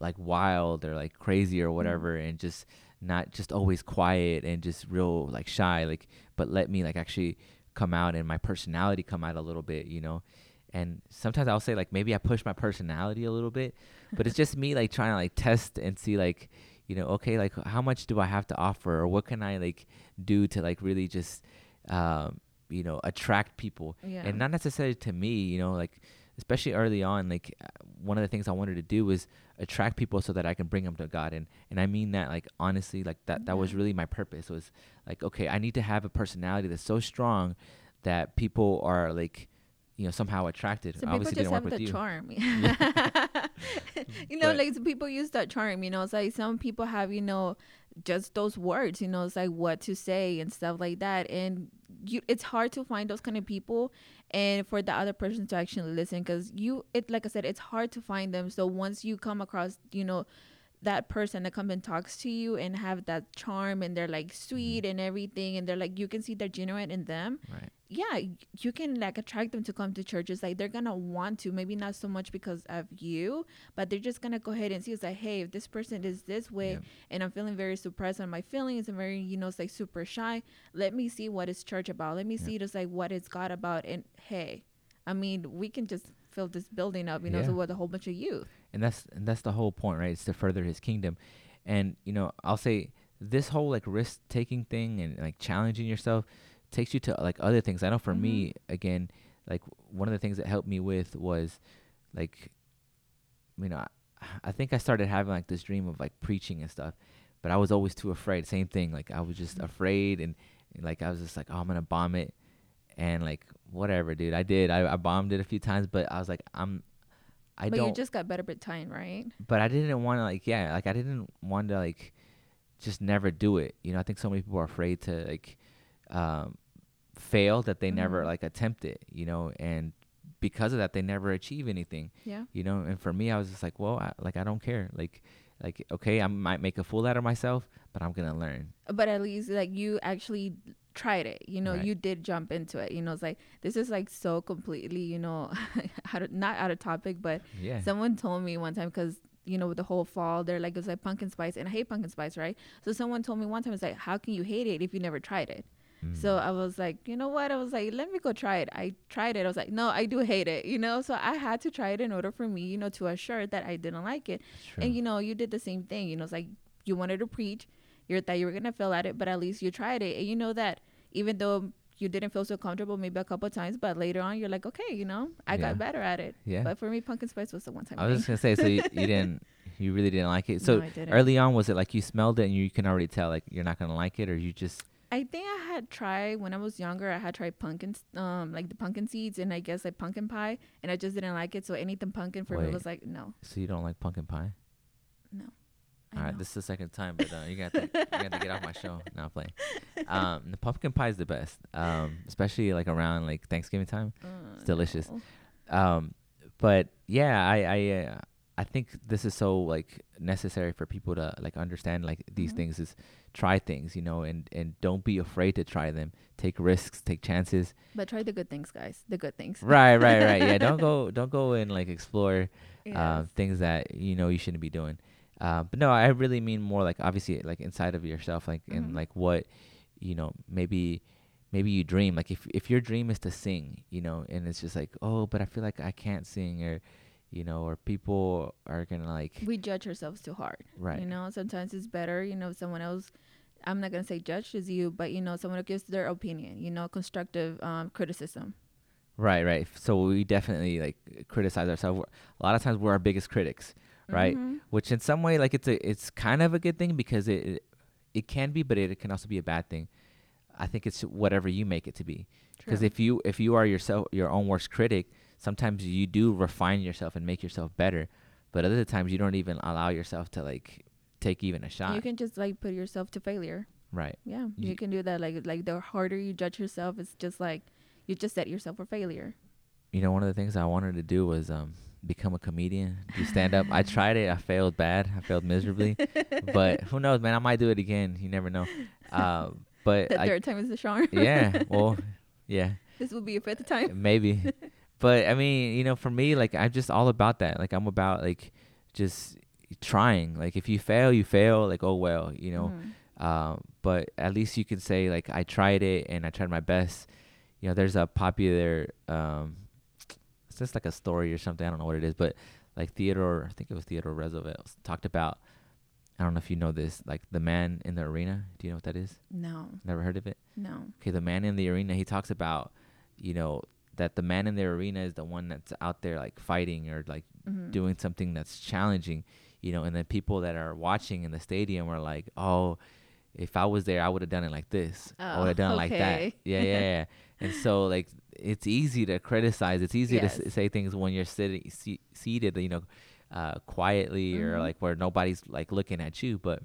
Speaker 1: like wild or like crazy or whatever and just not just always quiet and just real like shy like but let me like actually come out and my personality come out a little bit you know? And sometimes i'll say like maybe i push my personality a little bit but it's just me like trying to like test and see like you know okay like how much do i have to offer or what can i like do to like really just um you know attract people?
Speaker 2: Yeah.
Speaker 1: and not necessarily to me you know like especially early on like uh, one of the things i wanted to do was attract people so that i can bring them to god and and i mean that like honestly like that that was really my purpose was like okay i need to have a personality that's so strong that people are like you know somehow attracted
Speaker 2: Some people
Speaker 1: obviously
Speaker 2: just
Speaker 1: didn't work
Speaker 2: have
Speaker 1: with
Speaker 2: the
Speaker 1: you
Speaker 2: charm. you know,
Speaker 1: But-
Speaker 2: like some people use that charm, you know, it's like some people have, you know, just those words, you know, it's like what to say and stuff like that. And you it's hard to find those kind of people and for the other person to actually listen because you it like I said, it's hard to find them. So once you come across, you know, that person that comes and talks to you and have that charm and they're like mm-hmm. sweet and everything and they're like you can see they're genuine in them
Speaker 1: right
Speaker 2: yeah you can like attract them to come to churches like they're gonna want to maybe not so much because of you but they're just gonna go ahead and see it's like hey if this person is this way
Speaker 1: Yeah.
Speaker 2: and i'm feeling very suppressed on my feelings and very you know it's like super shy let me see what is church about let me
Speaker 1: Yeah.
Speaker 2: see just like what is god about and hey i mean we can just fill this building up you know
Speaker 1: Yeah.
Speaker 2: so with a whole bunch of youth
Speaker 1: and that's and that's the whole point right it's to further his kingdom and you know i'll say this whole like risk taking thing and like challenging yourself takes you to like other things. I know for me,
Speaker 2: Mhm.
Speaker 1: again, like one of the things that helped me with was like, you know, I, I think I started having like this dream of like preaching and stuff, but I was always too afraid. Same thing. Like I was just
Speaker 2: Mhm.
Speaker 1: afraid and, and, like I was just like, oh, I'm gonna bomb it, and like whatever, dude. I did. I, I bombed it a few times, but I was like, I'm. I
Speaker 2: but
Speaker 1: don't
Speaker 2: you just got better with time, right?
Speaker 1: but I didn't want to like yeah like I didn't want to like just never do it. You know, I think so many people are afraid to like um, fail that they never
Speaker 2: Mhm.
Speaker 1: like attempt it. You know, and because of that, they never achieve anything.
Speaker 2: Yeah.
Speaker 1: You know, and for me, I was just like, well, I, like I don't care. Like, like okay, I might make a fool out of myself, but I'm gonna learn.
Speaker 2: But at least like you actually tried it. You know,
Speaker 1: Right.
Speaker 2: you did jump into it. You know, it's like this is like so completely, you know, out of, not out of topic, but
Speaker 1: Yeah.
Speaker 2: someone told me one time because you know with the whole fall they're like it's like pumpkin spice and I hate pumpkin spice, right? So someone told me one time it's like how can you hate it if you never tried it? So
Speaker 1: Mm.
Speaker 2: I was like, you know what? I was like, let me go try it. I tried it. I was like, no, I do hate it, you know? So I had to try it in order for me, you know, to assure that I didn't like it. And you know, you did the same thing. You know, it's like you wanted to preach, you thought you were gonna fail at it, but at least you tried it. And you know that even though you didn't feel so comfortable maybe a couple times, but later on you're like, okay, you know, I
Speaker 1: Yeah.
Speaker 2: got better at it.
Speaker 1: yeah.
Speaker 2: But for me, pumpkin spice was the one time.
Speaker 1: I was just gonna say, so you, you didn't, you really didn't like it. So
Speaker 2: no,
Speaker 1: early on, was it like you smelled it and you can already tell like you're not gonna like it, or you just
Speaker 2: I think I had tried when I was younger. I had tried pumpkin, um, like the pumpkin seeds, and I guess like pumpkin pie, and I just didn't like it. So anything pumpkin for me was like no,
Speaker 1: so you don't like pumpkin pie?
Speaker 2: no. I
Speaker 1: All right,
Speaker 2: know.
Speaker 1: this is the second time, but uh, you got to you got to get off my show. Now playing. Um, the pumpkin pie is the best, um, especially like around like Thanksgiving time.
Speaker 2: Uh,
Speaker 1: delicious.
Speaker 2: no.
Speaker 1: Um, but yeah, I I uh, I think this is so like necessary for people to like understand like these
Speaker 2: Mhm.
Speaker 1: things is try things, you know, and and don't be afraid to try them. Take risks, take chances.
Speaker 2: But try the good things, guys. The good things.
Speaker 1: right, right, right. Yeah, don't go don't go and like explore uh, things that you know you shouldn't be doing. Uh, but no, I really mean more like obviously like inside of yourself, like and
Speaker 2: Mhm.
Speaker 1: like what you know maybe maybe you dream like if if your dream is to sing, you know, and it's just like oh, but I feel like I can't sing or you know or people are gonna like
Speaker 2: we judge ourselves too hard.
Speaker 1: right
Speaker 2: You know, sometimes it's better, you know, someone else I'm not gonna say judges you, but you know, someone who gives their opinion, you know, constructive um, criticism.
Speaker 1: right right. So we definitely like criticize ourselves. A lot of times we're our biggest critics. Right.
Speaker 2: Mhm.
Speaker 1: which in some way like it's a it's kind of a good thing because it it, it can be but it can also be a bad thing i think it's whatever you make it to be because if you if you are yourself your own worst critic sometimes you do refine yourself and make yourself better but other times you don't even allow yourself to like take even a shot
Speaker 2: you can just like put yourself to failure.
Speaker 1: right
Speaker 2: Yeah,
Speaker 1: You-
Speaker 2: you can do that. Like like the harder you judge yourself, it's just like you just set yourself for failure.
Speaker 1: you know one of the things i wanted to do was um become a comedian do stand up i tried it. I failed bad. I failed miserably. But who knows man? I might do it again. You never know. Uh, but
Speaker 2: The third time is the charm.
Speaker 1: yeah well yeah.
Speaker 2: This will be a fifth time.
Speaker 1: maybe. But i mean you know for me like i'm just all about that. Like i'm about like just trying. Like if you fail you fail. Like oh well you know.
Speaker 2: Mhm.
Speaker 1: um but at least you can say like i tried it and i tried my best. You know there's a popular um it's just like a story or something i don't know what it is but like theodore i think it was theodore roosevelt talked about i don't know if you know this like the man in the arena do you know what that is
Speaker 2: No,
Speaker 1: never heard of it
Speaker 2: no.
Speaker 1: okay, the man in the arena, he talks about, you know, that the man in the arena is the one that's out there like fighting or like
Speaker 2: Mhm.
Speaker 1: doing something that's challenging, you know, and then people that are watching in the stadium are like, oh, if I was there, I would have done it like this. Oh, I would have
Speaker 2: Oh,
Speaker 1: done it like that. Yeah, yeah, yeah. and so like it's easy to criticize. It's easy to s- say things when you're sitting se- seated, you know, uh, quietly or
Speaker 2: Mhm.
Speaker 1: like where nobody's like looking at you, but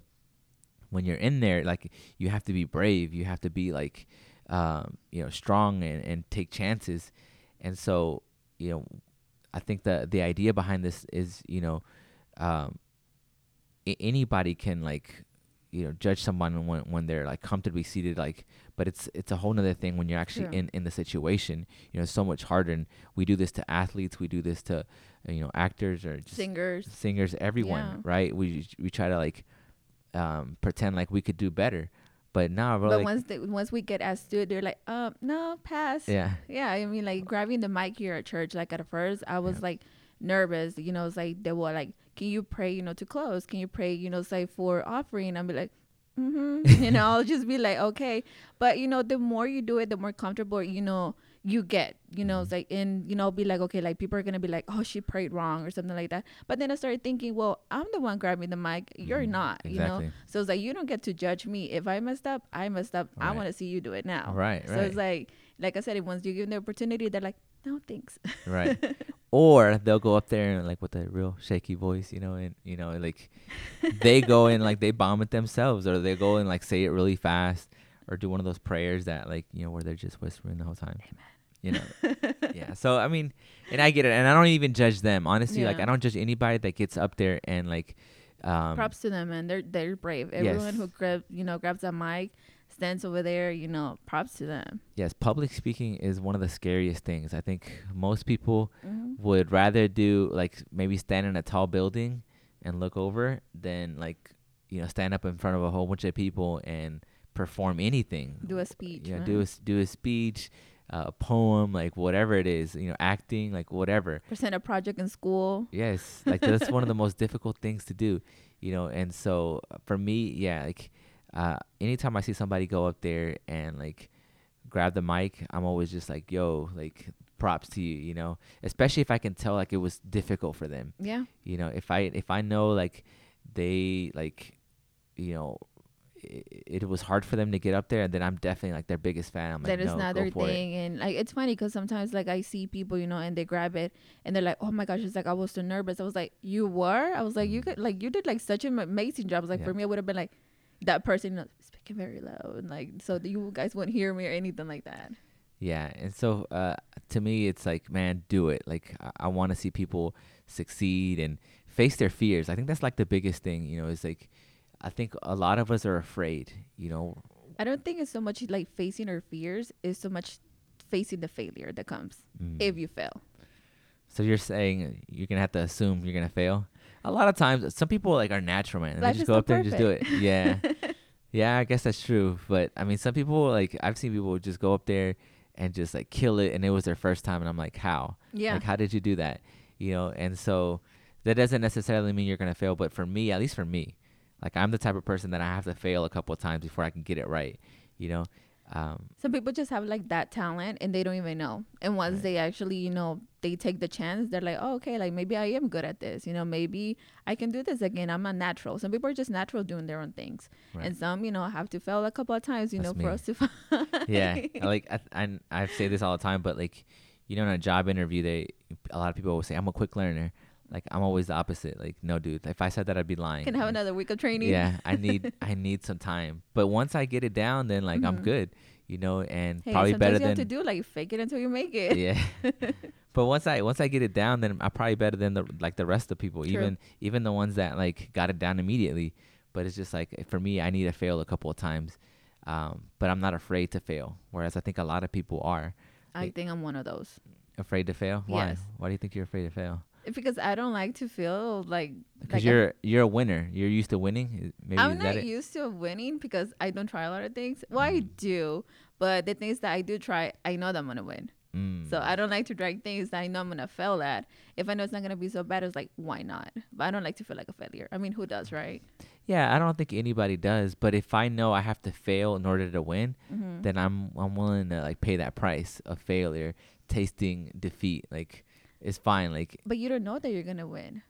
Speaker 1: when you're in there, like you have to be brave. You have to be like, um, you know, strong and, and take chances. And so, you know, I think the the idea behind this is, you know, um, a- anybody can like, you know, judge someone when when they're like comfortably seated, like. But it's it's a whole nother thing when you're actually
Speaker 2: True.
Speaker 1: in in the situation. You know, it's so much harder. And we do this to athletes. We do this to, you know, actors or just
Speaker 2: Singers.
Speaker 1: singers, everyone,
Speaker 2: Yeah.
Speaker 1: right? We we try to like um pretend like we could do better, but now
Speaker 2: But
Speaker 1: like,
Speaker 2: once they, once we get asked to, it they're like, um, no, pass.
Speaker 1: yeah,
Speaker 2: Yeah, I mean, like grabbing the mic here at church, like at first, I was
Speaker 1: Yeah.
Speaker 2: like nervous. You know, it's like they were like, "Can you pray? You know, to close? Can you pray? You know, say for offering?" I'm like, Mm-hmm. you know, I'll just be like, okay. But you know, the more you do it, the more comfortable you know you get. You know,
Speaker 1: Mm-hmm.
Speaker 2: it's like, and you know, be like, okay, like people are gonna be like, oh, she prayed wrong or something like that. But then I started thinking, well, I'm the one grabbing the mic. You're
Speaker 1: Mhm.
Speaker 2: not. You know. So it's like you don't get to judge me. If I messed up, I messed up. I want to see you do it now.
Speaker 1: Right,
Speaker 2: So
Speaker 1: right.
Speaker 2: it's like, like I said, once you give them the opportunity, they're like, no thanks.
Speaker 1: right or they'll go up there and like with a real shaky voice you know and you know like they go and like they bomb it themselves or they go and like say it really fast or do one of those prayers that like you know where they're just whispering the whole time Amen. you know yeah so i mean and i get it and i don't even judge them honestly like i don't judge anybody that gets up there and like um
Speaker 2: Props to them, man. They're they're brave. Everyone
Speaker 1: Yes.
Speaker 2: who grab you know grabs a mic, stands over there. You know, props to them.
Speaker 1: yes public speaking is one of the scariest things i think most people
Speaker 2: hmm
Speaker 1: would rather do like maybe stand in a tall building and look over than like you know stand up in front of a whole bunch of people and perform anything
Speaker 2: Do a speech.
Speaker 1: know do a do a speech uh, a poem like whatever it is you know acting like whatever
Speaker 2: present a project in school.
Speaker 1: yes like that's one of the most difficult things to do you know and so uh, for me yeah like uh anytime i see somebody go up there and like grab the mic i'm always just like yo like props to you you know? Especially if i can tell like it was difficult for them.
Speaker 2: Yeah.
Speaker 1: you know if i if i know like they like you know it, it was hard for them to get up there and then i'm definitely like their biggest fan. I'm like
Speaker 2: that is
Speaker 1: no,
Speaker 2: their
Speaker 1: for it.
Speaker 2: thing and like it's funny because sometimes like i see people you know and they grab it and they're like oh my gosh it's like i was so nervous. I was like you were? I was like you could like you did like such an amazing job. I was like
Speaker 1: Yeah.
Speaker 2: for me i would have been like that person you know speaking very loud and like so that you guys wouldn't hear me or anything like that
Speaker 1: Yeah, and so uh, to me, it's like, man, do it. Like I, I want to see people succeed and face their fears. I think that's like the biggest thing. You know, is like, I think a lot of us are afraid. You know,
Speaker 2: i don't think it's so much like facing our fears it's so much facing the failure that comes
Speaker 1: Mm.
Speaker 2: if you fail
Speaker 1: so you're saying you're gonna have to assume you're gonna fail. A lot of times, some people like are natural, man. And
Speaker 2: Life
Speaker 1: they just go up there and just do it. Yeah, yeah. I guess that's true. But I mean, some people like I've seen people just go up there and just like kill it, and it was their first time, and I'm like, how?
Speaker 2: yeah
Speaker 1: Like, how did you do that? You know, and so that doesn't necessarily mean you're gonna fail, but for me, at least for me, like I'm the type of person that I have to fail a couple of times before I can get it right. You know, um,
Speaker 2: Some people just have like that talent and they don't even know. And once
Speaker 1: Right.
Speaker 2: they actually, you know, they take the chance, they're like, oh, okay, like maybe I am good at this. You know, maybe I can do this again. I'm a natural. Some people are just natural doing their own things.
Speaker 1: Right.
Speaker 2: And some, you know, have to fail a couple of times, you
Speaker 1: That's
Speaker 2: know, for us to find.
Speaker 1: yeah, like I, I I say this all the time, but like, you know, in a job interview, they a lot of people always say I'm a quick learner. Like I'm always the opposite. Like no, dude. If I said that, I'd be lying.
Speaker 2: can have
Speaker 1: Like,
Speaker 2: another week of training.
Speaker 1: Yeah, I need I need some time. But once I get it down, then like I'm
Speaker 2: Mhm.
Speaker 1: good. You know, and
Speaker 2: Hey,
Speaker 1: probably better
Speaker 2: you
Speaker 1: than
Speaker 2: have to do like fake it until you make it.
Speaker 1: yeah. but once I once I get it down, then I'm probably better than the like the rest of people,
Speaker 2: True.
Speaker 1: even even the ones that like got it down immediately. But it's just like for me, I need to fail a couple of times, um, but I'm not afraid to fail. Whereas I think a lot of people are
Speaker 2: I
Speaker 1: It-
Speaker 2: think I'm one of those.
Speaker 1: afraid to fail. Why?
Speaker 2: Yes.
Speaker 1: Why do you think you're afraid to fail?
Speaker 2: Because I don't like to feel like
Speaker 1: Because
Speaker 2: like
Speaker 1: you're you're a winner. You're used to winning. Maybe
Speaker 2: I'm not
Speaker 1: it?
Speaker 2: used to winning because I don't try a lot of things. Well, I
Speaker 1: Mm.
Speaker 2: do, but the things that I do try, I know that I'm gonna win.
Speaker 1: Mm.
Speaker 2: So I don't like to drag things that I know I'm gonna fail at. If I know it's not gonna be so bad, it's like why not? But I don't like to feel like a failure. I mean, who does, right?
Speaker 1: yeah, I don't think anybody does. But if I know I have to fail in order to win,
Speaker 2: Mm-hmm.
Speaker 1: then I'm I'm willing to like pay that price of failure, tasting defeat. Like it's fine. Like
Speaker 2: But you don't know that you're gonna win.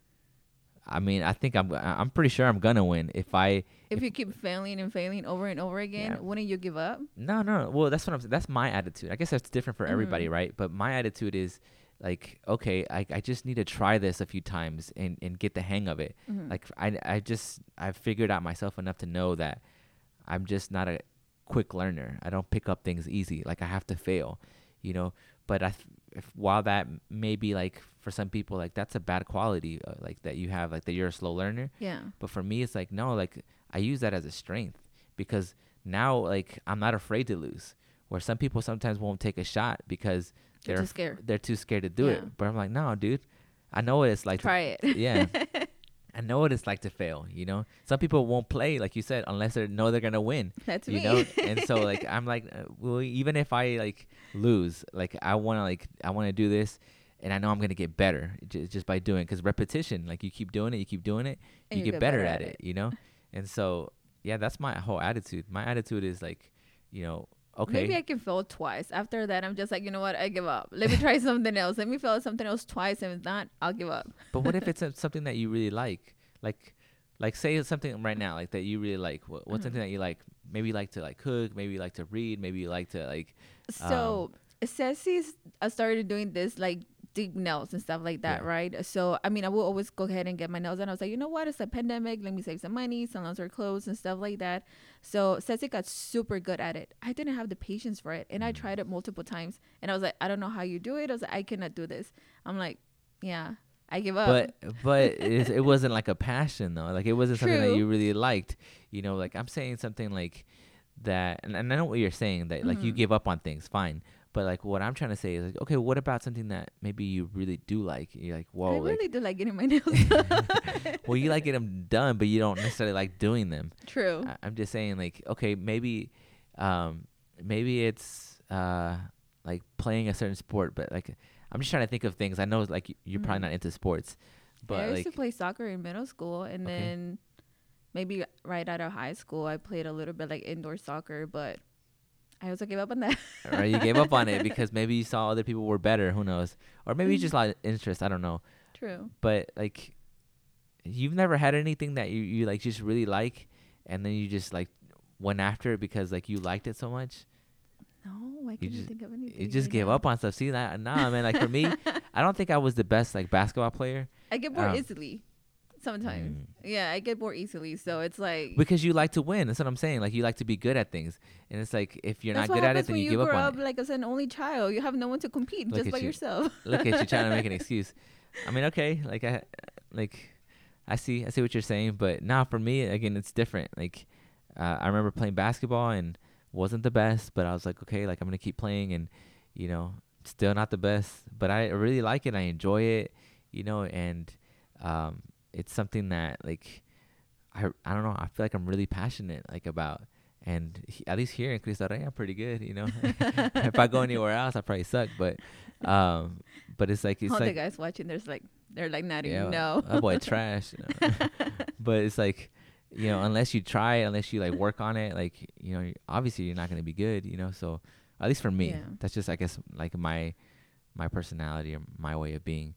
Speaker 1: I mean, I think I'm I'm pretty sure I'm gonna win if I
Speaker 2: If,
Speaker 1: If-
Speaker 2: you keep failing and failing over and over again,
Speaker 1: Yeah.
Speaker 2: wouldn't you give up?
Speaker 1: no no well that's what I'm that's my attitude. I guess that's different for everybody,
Speaker 2: Mhm.
Speaker 1: right? But my attitude is like okay, I I just need to try this a few times and and get the hang of it.
Speaker 2: Mhm.
Speaker 1: Like I I just I've figured out myself enough to know that I'm just not a quick learner. I don't pick up things easy. Like I have to fail, you know. But I, th- if, while that may be like for some people, like that's a bad quality, uh, like that you have, like that you're a slow learner.
Speaker 2: yeah.
Speaker 1: But for me, it's like no, like I use that as a strength because now like I'm not afraid to lose. Where some people sometimes won't take a shot because
Speaker 2: You're
Speaker 1: they're
Speaker 2: too scared.
Speaker 1: they're too scared to do
Speaker 2: Yeah.
Speaker 1: it. But I'm like, no, dude, I know what it's like. to
Speaker 2: Try it.
Speaker 1: yeah. I know what it's like to fail, you know? Some people won't play, like you said, unless they know they're going to win,
Speaker 2: That's
Speaker 1: you
Speaker 2: me.
Speaker 1: know? and so, like, I'm like, uh, well, even if I, like, lose, like, I want to, like, I want to do this, and I know I'm going to get better j- just by doing Because repetition, like, you keep doing it, you keep doing it,
Speaker 2: And
Speaker 1: you get, better, at it, you know? And so, yeah, that's my whole attitude. My attitude is like, you know, okay.
Speaker 2: Maybe I can fail twice. After that, I'm just like, you know what? I give up. Let me try something else. Let me fail something else twice, and if not, I'll give up.
Speaker 1: but what if it's a, something that you really like? Like, like say it's something right now, like that you really like. What, what's
Speaker 2: Mhm.
Speaker 1: something that you like? Maybe you like to like cook. Maybe you like to read. Maybe you like to like.
Speaker 2: So Ceci's uh, started doing this like deep nails and stuff like that,
Speaker 1: Yeah.
Speaker 2: right? So I mean, I will always go ahead and get my nails done. I was like, you know what? It's a pandemic. Let me save some money. Salons are closed and stuff like that. So Ceci got super good at it. I didn't have the patience for it, and I
Speaker 1: Mm.
Speaker 2: tried it multiple times, and I was like, I don't know how you do it. I was like, I cannot do this. I'm like, yeah, I give up.
Speaker 1: But but it, it wasn't like a passion though. Like it wasn't something that you really liked. You know, like I'm saying something like that, and, and I know what you're saying that like you
Speaker 2: Mhm.
Speaker 1: give up on things, fine. But like what I'm trying to say is like, okay, what about something that maybe you really do like? You're like, whoa,
Speaker 2: I
Speaker 1: like,
Speaker 2: really do like getting my nails done.
Speaker 1: well, you like getting them done, but you don't necessarily like doing them.
Speaker 2: True.
Speaker 1: I, I'm just saying, like, okay, maybe, um, maybe it's uh, like playing a certain sport, but like, I'm just trying to think of things. I know, like, you're probably
Speaker 2: Mhm.
Speaker 1: not into sports, but I
Speaker 2: used
Speaker 1: like,
Speaker 2: to play soccer in middle school, and
Speaker 1: Okay.
Speaker 2: then maybe right out of high school, I played a little bit like indoor soccer, but I also gave up on that.
Speaker 1: or you gave up on it because maybe you saw other people were better. Who knows? Or maybe you just lost interest. I don't know.
Speaker 2: True.
Speaker 1: But like, you've never had anything that you you like just really like, and then you just like went after it because like you liked it so much.
Speaker 2: No, I couldn't
Speaker 1: just-
Speaker 2: think of anything.
Speaker 1: You just
Speaker 2: right
Speaker 1: gave
Speaker 2: now.
Speaker 1: up on stuff. See that? Nah, man. Like for me, I don't think I was the best like basketball player
Speaker 2: I get bored
Speaker 1: um,
Speaker 2: easily. Sometimes.
Speaker 1: Mm.
Speaker 2: Yeah, I get bored easily. So it's like
Speaker 1: because you like to win. That's what I'm saying. Like you like to be good at things, and it's like if you're
Speaker 2: that's
Speaker 1: not good at it, then you,
Speaker 2: you
Speaker 1: give up on
Speaker 2: up
Speaker 1: it.
Speaker 2: like as an only child. You have no one to compete
Speaker 1: Look
Speaker 2: just by
Speaker 1: you.
Speaker 2: yourself.
Speaker 1: Look at you trying to make an excuse. I mean, okay, like I, like, I see, I see what you're saying, but now for me, again, it's different. Like, uh, I remember playing basketball and wasn't the best, but I was like, okay, like I'm gonna keep playing, and you know, still not the best, but I really like it. I enjoy it, you know, and um, it's something that like, I, I don't know, I feel like I'm really passionate like about. And he, at least here in Cristo Rey, I'm pretty good, you know. if I go anywhere else, I probably suck. But, um, but it's like it's
Speaker 2: All the guys watching, there's like they're like nodding
Speaker 1: yeah,
Speaker 2: no.
Speaker 1: that boy trash. You know? but it's like, you know, unless you try, it, unless you like work on it, like you know, obviously you're not gonna be good, you know. So at least for me,
Speaker 2: Yeah.
Speaker 1: that's just I guess like my my personality or my way of being.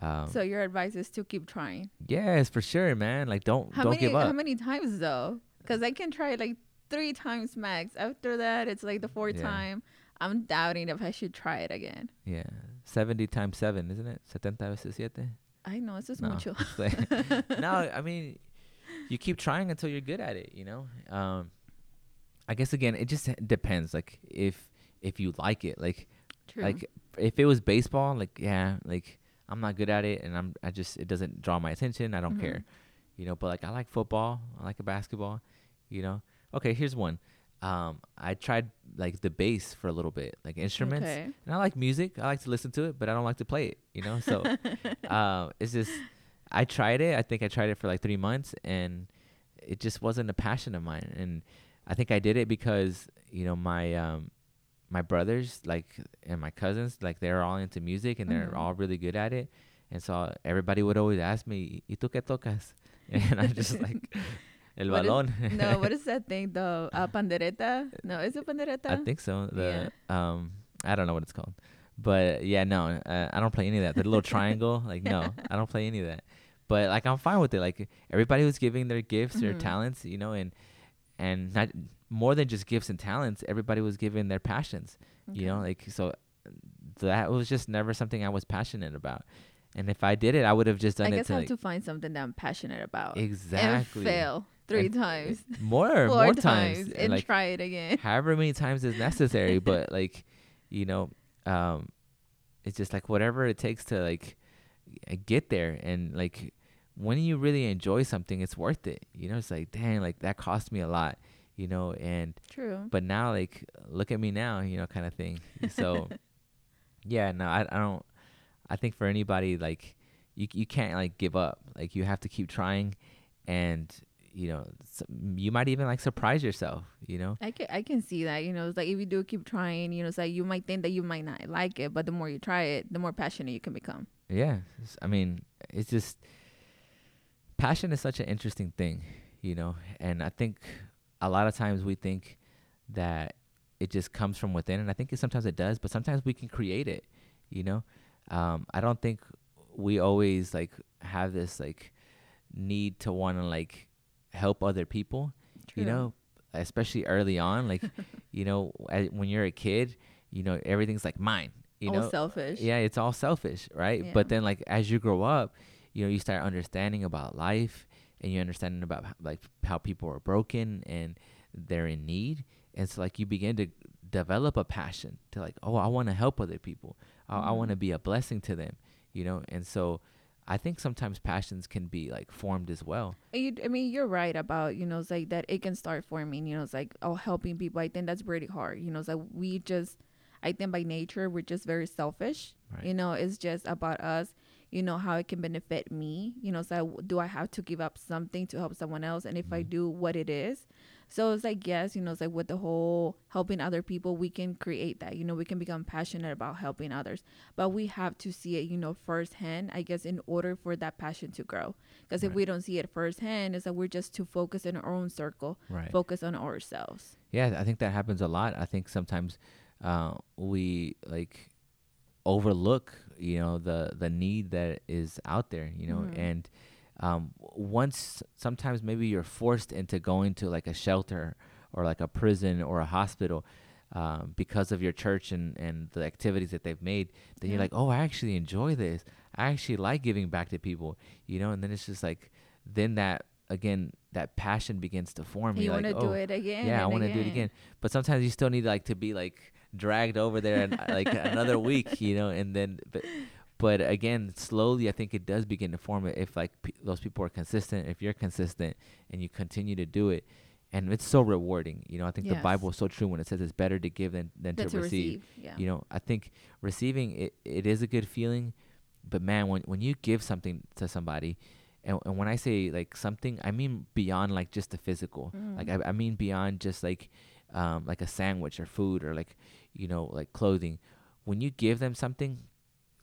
Speaker 1: Um,
Speaker 2: so your advice is to keep trying.
Speaker 1: yes, for sure, man. Like don't
Speaker 2: How
Speaker 1: don't
Speaker 2: many
Speaker 1: give up.
Speaker 2: how many times though? Because I can try like three times max. After that, it's like the fourth
Speaker 1: Yeah.
Speaker 2: time. I'm doubting if I should try it again.
Speaker 1: yeah, seventy times seven, isn't it? Setenta veces siete.
Speaker 2: I know it's just
Speaker 1: No,
Speaker 2: mucho.
Speaker 1: it's like- no, I mean, you keep trying until you're good at it. You know. Um, I guess again, it just depends. Like if if you like it, like
Speaker 2: True.
Speaker 1: like if it was baseball, like yeah, like I'm not good at it, and I'm I just it doesn't draw my attention. I don't
Speaker 2: Mhm.
Speaker 1: care, you know. But like I like football, I like a basketball, you know. Okay, here's one. Um, I tried like the bass for a little bit, like instruments,
Speaker 2: Okay.
Speaker 1: and I like music. I like to listen to it, but I don't like to play it, you know. So um, it's just I tried it. I think I tried it for like three months, and it just wasn't a passion of mine. And I think I did it because you know my um my brothers like and my cousins like they're all into music and they're
Speaker 2: Mhm.
Speaker 1: all really good at it. And so everybody would always ask me, "¿Y tú qué tocas?" And I'm just like, "El
Speaker 2: What is-
Speaker 1: balón."
Speaker 2: no, what is that thing though? Uh, pandereta? No, is it pandereta?
Speaker 1: I think so. The um, I don't know what it's called, but yeah, no, uh, I don't play any of that. The little triangle, like no, I don't play any of that. But like I'm fine with it. Like everybody was giving their gifts, their
Speaker 2: Mhm.
Speaker 1: talents, you know, and and not more than just gifts and talents. Everybody was given their passions, you know, like so. That was just never something I was passionate about. And if I did it, I would have just
Speaker 2: I
Speaker 1: done it I
Speaker 2: guess
Speaker 1: to
Speaker 2: I have
Speaker 1: like
Speaker 2: to find something that I'm passionate about.
Speaker 1: exactly
Speaker 2: And fail three
Speaker 1: And-
Speaker 2: times.
Speaker 1: more,
Speaker 2: Four
Speaker 1: more times,
Speaker 2: and
Speaker 1: like
Speaker 2: try it again.
Speaker 1: however many times is necessary but like you know um it's just like whatever it takes to like uh, get there and like when you really enjoy something it's worth it you know it's like dang like that cost me a lot you know and
Speaker 2: True.
Speaker 1: but now like look at me now you know kind of thing so yeah no I, I don't i think for anybody like you you can't like give up like you have to keep trying and you know you might even like surprise yourself you know
Speaker 2: I can I can see that. You know, it's like if you do keep trying, you know, it's like you might think that you might not like it, but the more you try it, the more passionate you can become.
Speaker 1: Yeah, I mean, it's just passion is such an interesting thing, you know and i think a lot of times we think that it just comes from within and i think it, sometimes it does but sometimes we can create it you know? Um, i don't think we always like have this like need to want to like help other people True. you know? Especially early on like you know as, when you're a kid you know everything's like mine you
Speaker 2: all
Speaker 1: know?
Speaker 2: selfish.
Speaker 1: Yeah it's all selfish right?
Speaker 2: Yeah.
Speaker 1: but then like as you grow up you know you start understanding about life and you understanding about like how people are broken and they're in need and so like you begin to develop a passion to like oh i want to help other people mm-hmm. i, I want to be a blessing to them you know and so I think sometimes passions can be like formed as well.
Speaker 2: You, I mean, you're right about you know, it's like that it can start forming. You know, it's like oh, helping people. I think that's pretty hard. You know, it's like we just, I think by nature we're just very selfish. Right. You know, it's just about us you know how it can benefit me you know so do i have to give up something to help someone else and if mm-hmm. i do what it is so it's like yes you know it's like with the whole helping other people we can create that you know we can become passionate about helping others but we have to see it you know firsthand i guess in order for that passion to grow because right. if we don't see it firsthand it's like we're just too focused in our own circle right. focus on ourselves
Speaker 1: yeah i think that happens a lot i think sometimes uh, we like overlook you know the the need that is out there you know mm-hmm. and um, once sometimes maybe you're forced into going to like a shelter or like a prison or a hospital um, because of your church and, and the activities that they've made, then yeah. you're like, oh, I actually enjoy this. I actually like giving back to people, you know. And then it's just like, then that again, that passion begins to form.
Speaker 2: You
Speaker 1: want
Speaker 2: to
Speaker 1: like,
Speaker 2: do
Speaker 1: oh,
Speaker 2: it again.
Speaker 1: Yeah, I want to do it again. But sometimes you still need like to be like dragged over there and like another week, you know, and then but but again, slowly I think it does begin to form it if like p- those people are consistent, if you're consistent and you continue to do it. And it's so rewarding, you know. I think yes. the Bible is so true when it says it's better to give than than to, to, receive. receive. Yeah. You know, I think receiving it, it is a good feeling, but man, when when you give something to somebody, and, and when I say like something, I mean beyond like just the physical. Mm. Like I, I mean beyond just like um, like a sandwich or food or like you know like clothing. When you give them something,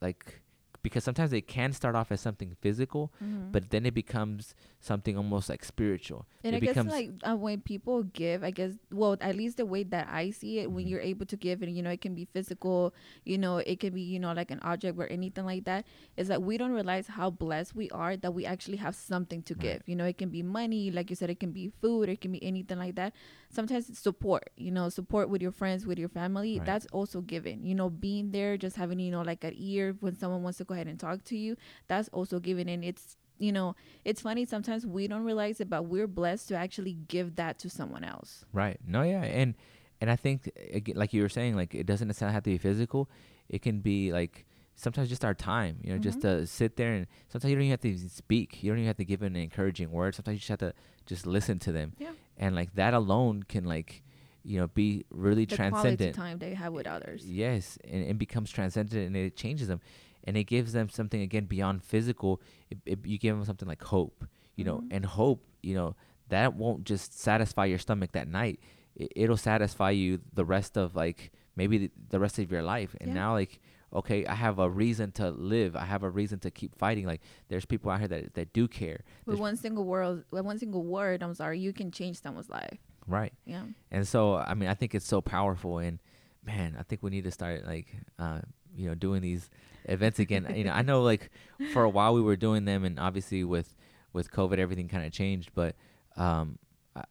Speaker 1: like because sometimes it can start off as something physical, mm-hmm. but then it becomes something almost like spiritual.
Speaker 2: And
Speaker 1: it
Speaker 2: I guess like uh, when people give, I guess well at least the way that I see it, mm-hmm. when you're able to give, and you know it can be physical, you know it can be you know like an object or anything like that, is that we don't realize how blessed we are that we actually have something to right. give. You know it can be money, like you said, it can be food, it can be anything like that. Sometimes it's support, you know, support with your friends, with your family. Right. That's also given. You know, being there, just having you know like an ear when someone wants to go ahead and talk to you that's also giving in. It's you know it's funny sometimes we don't realize it but we're blessed to actually give that to someone else.
Speaker 1: Right. No yeah and and i think like you were saying like it doesn't necessarily have to be physical. It can be like sometimes just our time you know mm-hmm. just to sit there and sometimes you don't even have to speak. You don't even have to give an encouraging word. Sometimes you just have to just listen to them.
Speaker 2: Yeah.
Speaker 1: and like that alone can like you know be really
Speaker 2: the
Speaker 1: transcendent.
Speaker 2: time they have with others.
Speaker 1: Yes and it becomes transcendent and it changes them and it gives them something again beyond physical. It, it, you give them something like hope, you mm-hmm. know, and hope, you know, that won't just satisfy your stomach that night. It, will satisfy you the rest of like maybe the, the rest of your life. And yeah. now like okay, I have a reason to live. I have a reason to keep fighting. Like there's people out here that that do care.
Speaker 2: With one single word, with one single word, I'm sorry, you can change someone's life.
Speaker 1: Right.
Speaker 2: Yeah.
Speaker 1: And so I mean, I think it's so powerful, and man, I think we need to start like uh, you know doing these events again. you know, I know like for a while we were doing them, and obviously with with COVID, everything kind of changed. But um, I,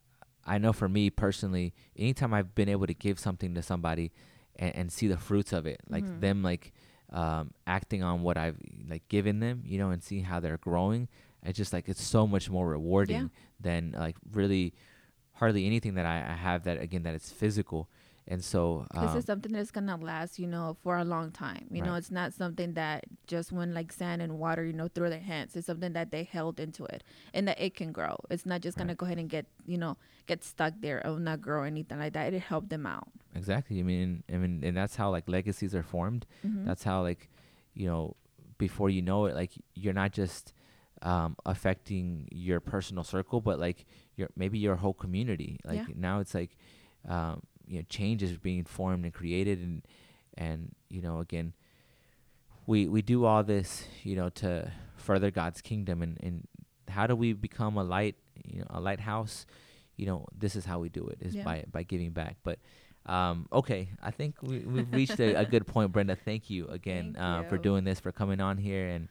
Speaker 1: I know for me personally, anytime I've been able to give something to somebody and, and see the fruits of it, like mm-hmm. them like um, acting on what I've like given them, you know, and see how they're growing. It's just like it's so much more rewarding yeah. than like really hardly anything that I, I have that again that it's physical and so
Speaker 2: um, this is something that's gonna last you know for a long time you right. know it's not something that just when like sand and water you know through their hands it's something that they held into it and that it can grow it's not just gonna go ahead and get you know get stuck there or not grow or anything like that it helped them out
Speaker 1: exactly i mean i mean and that's how like legacies are formed mm-hmm. that's how like you know before you know it like you're not just um, affecting your personal circle but like your maybe your whole community like yeah. now it's like um, you know changes being formed and created and and you know again we we do all this you know to further God's kingdom and and how do we become a light you know a lighthouse, you know this is how we do it is
Speaker 2: Yeah.
Speaker 1: by by giving back. But um, okay, I think we we've reached a, a good point, Brenda. Thank you again
Speaker 2: Thank
Speaker 1: uh, for doing this, for coming on here and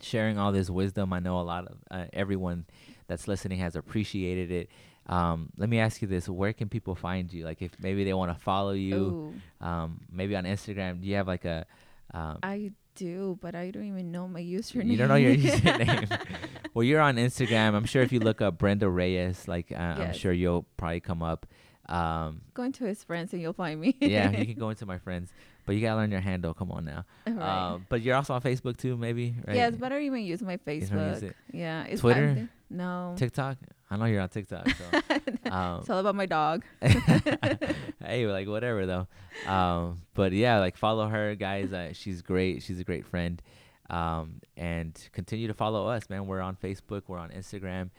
Speaker 1: sharing all this wisdom. I know a lot of uh, everyone that's listening has appreciated it. Um, let me ask you this: Where can people find you? Like, if maybe they want to follow you, um, maybe on Instagram. Do you have like a um,
Speaker 2: I do, but I don't even know my username.
Speaker 1: you don't know your username. well, you're on Instagram. I'm sure if you look up Brenda Reyes, like uh, I'm sure you'll probably come up. Um,
Speaker 2: Go into his friends and you'll find me.
Speaker 1: yeah, you can go into my friends, but you gotta learn your handle. Come on now.
Speaker 2: Right.
Speaker 1: Um, but you're also on Facebook too, maybe, right?
Speaker 2: Yes, but I don't even use my
Speaker 1: use
Speaker 2: Facebook.
Speaker 1: it.
Speaker 2: Yeah, it's
Speaker 1: Twitter?
Speaker 2: No,
Speaker 1: TikTok. I know you're on TikTok. So. um,
Speaker 2: it's all about my dog.
Speaker 1: hey, like whatever though. Um, but yeah, like follow her, guys. Uh, she's great. She's a great friend. Um, and continue to follow us, man. We're on Facebook. We're on Instagram.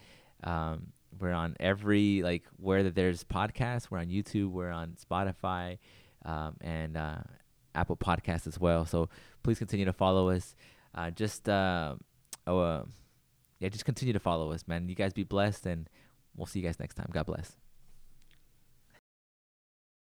Speaker 1: Um, we're on every like where that there's podcasts. We're on YouTube. We're on Spotify, um, and uh, Apple Podcasts as well. So please continue to follow us. Uh, just uh, oh, uh, yeah, just continue to follow us, man. You guys be blessed, and we'll see you guys next time. God bless.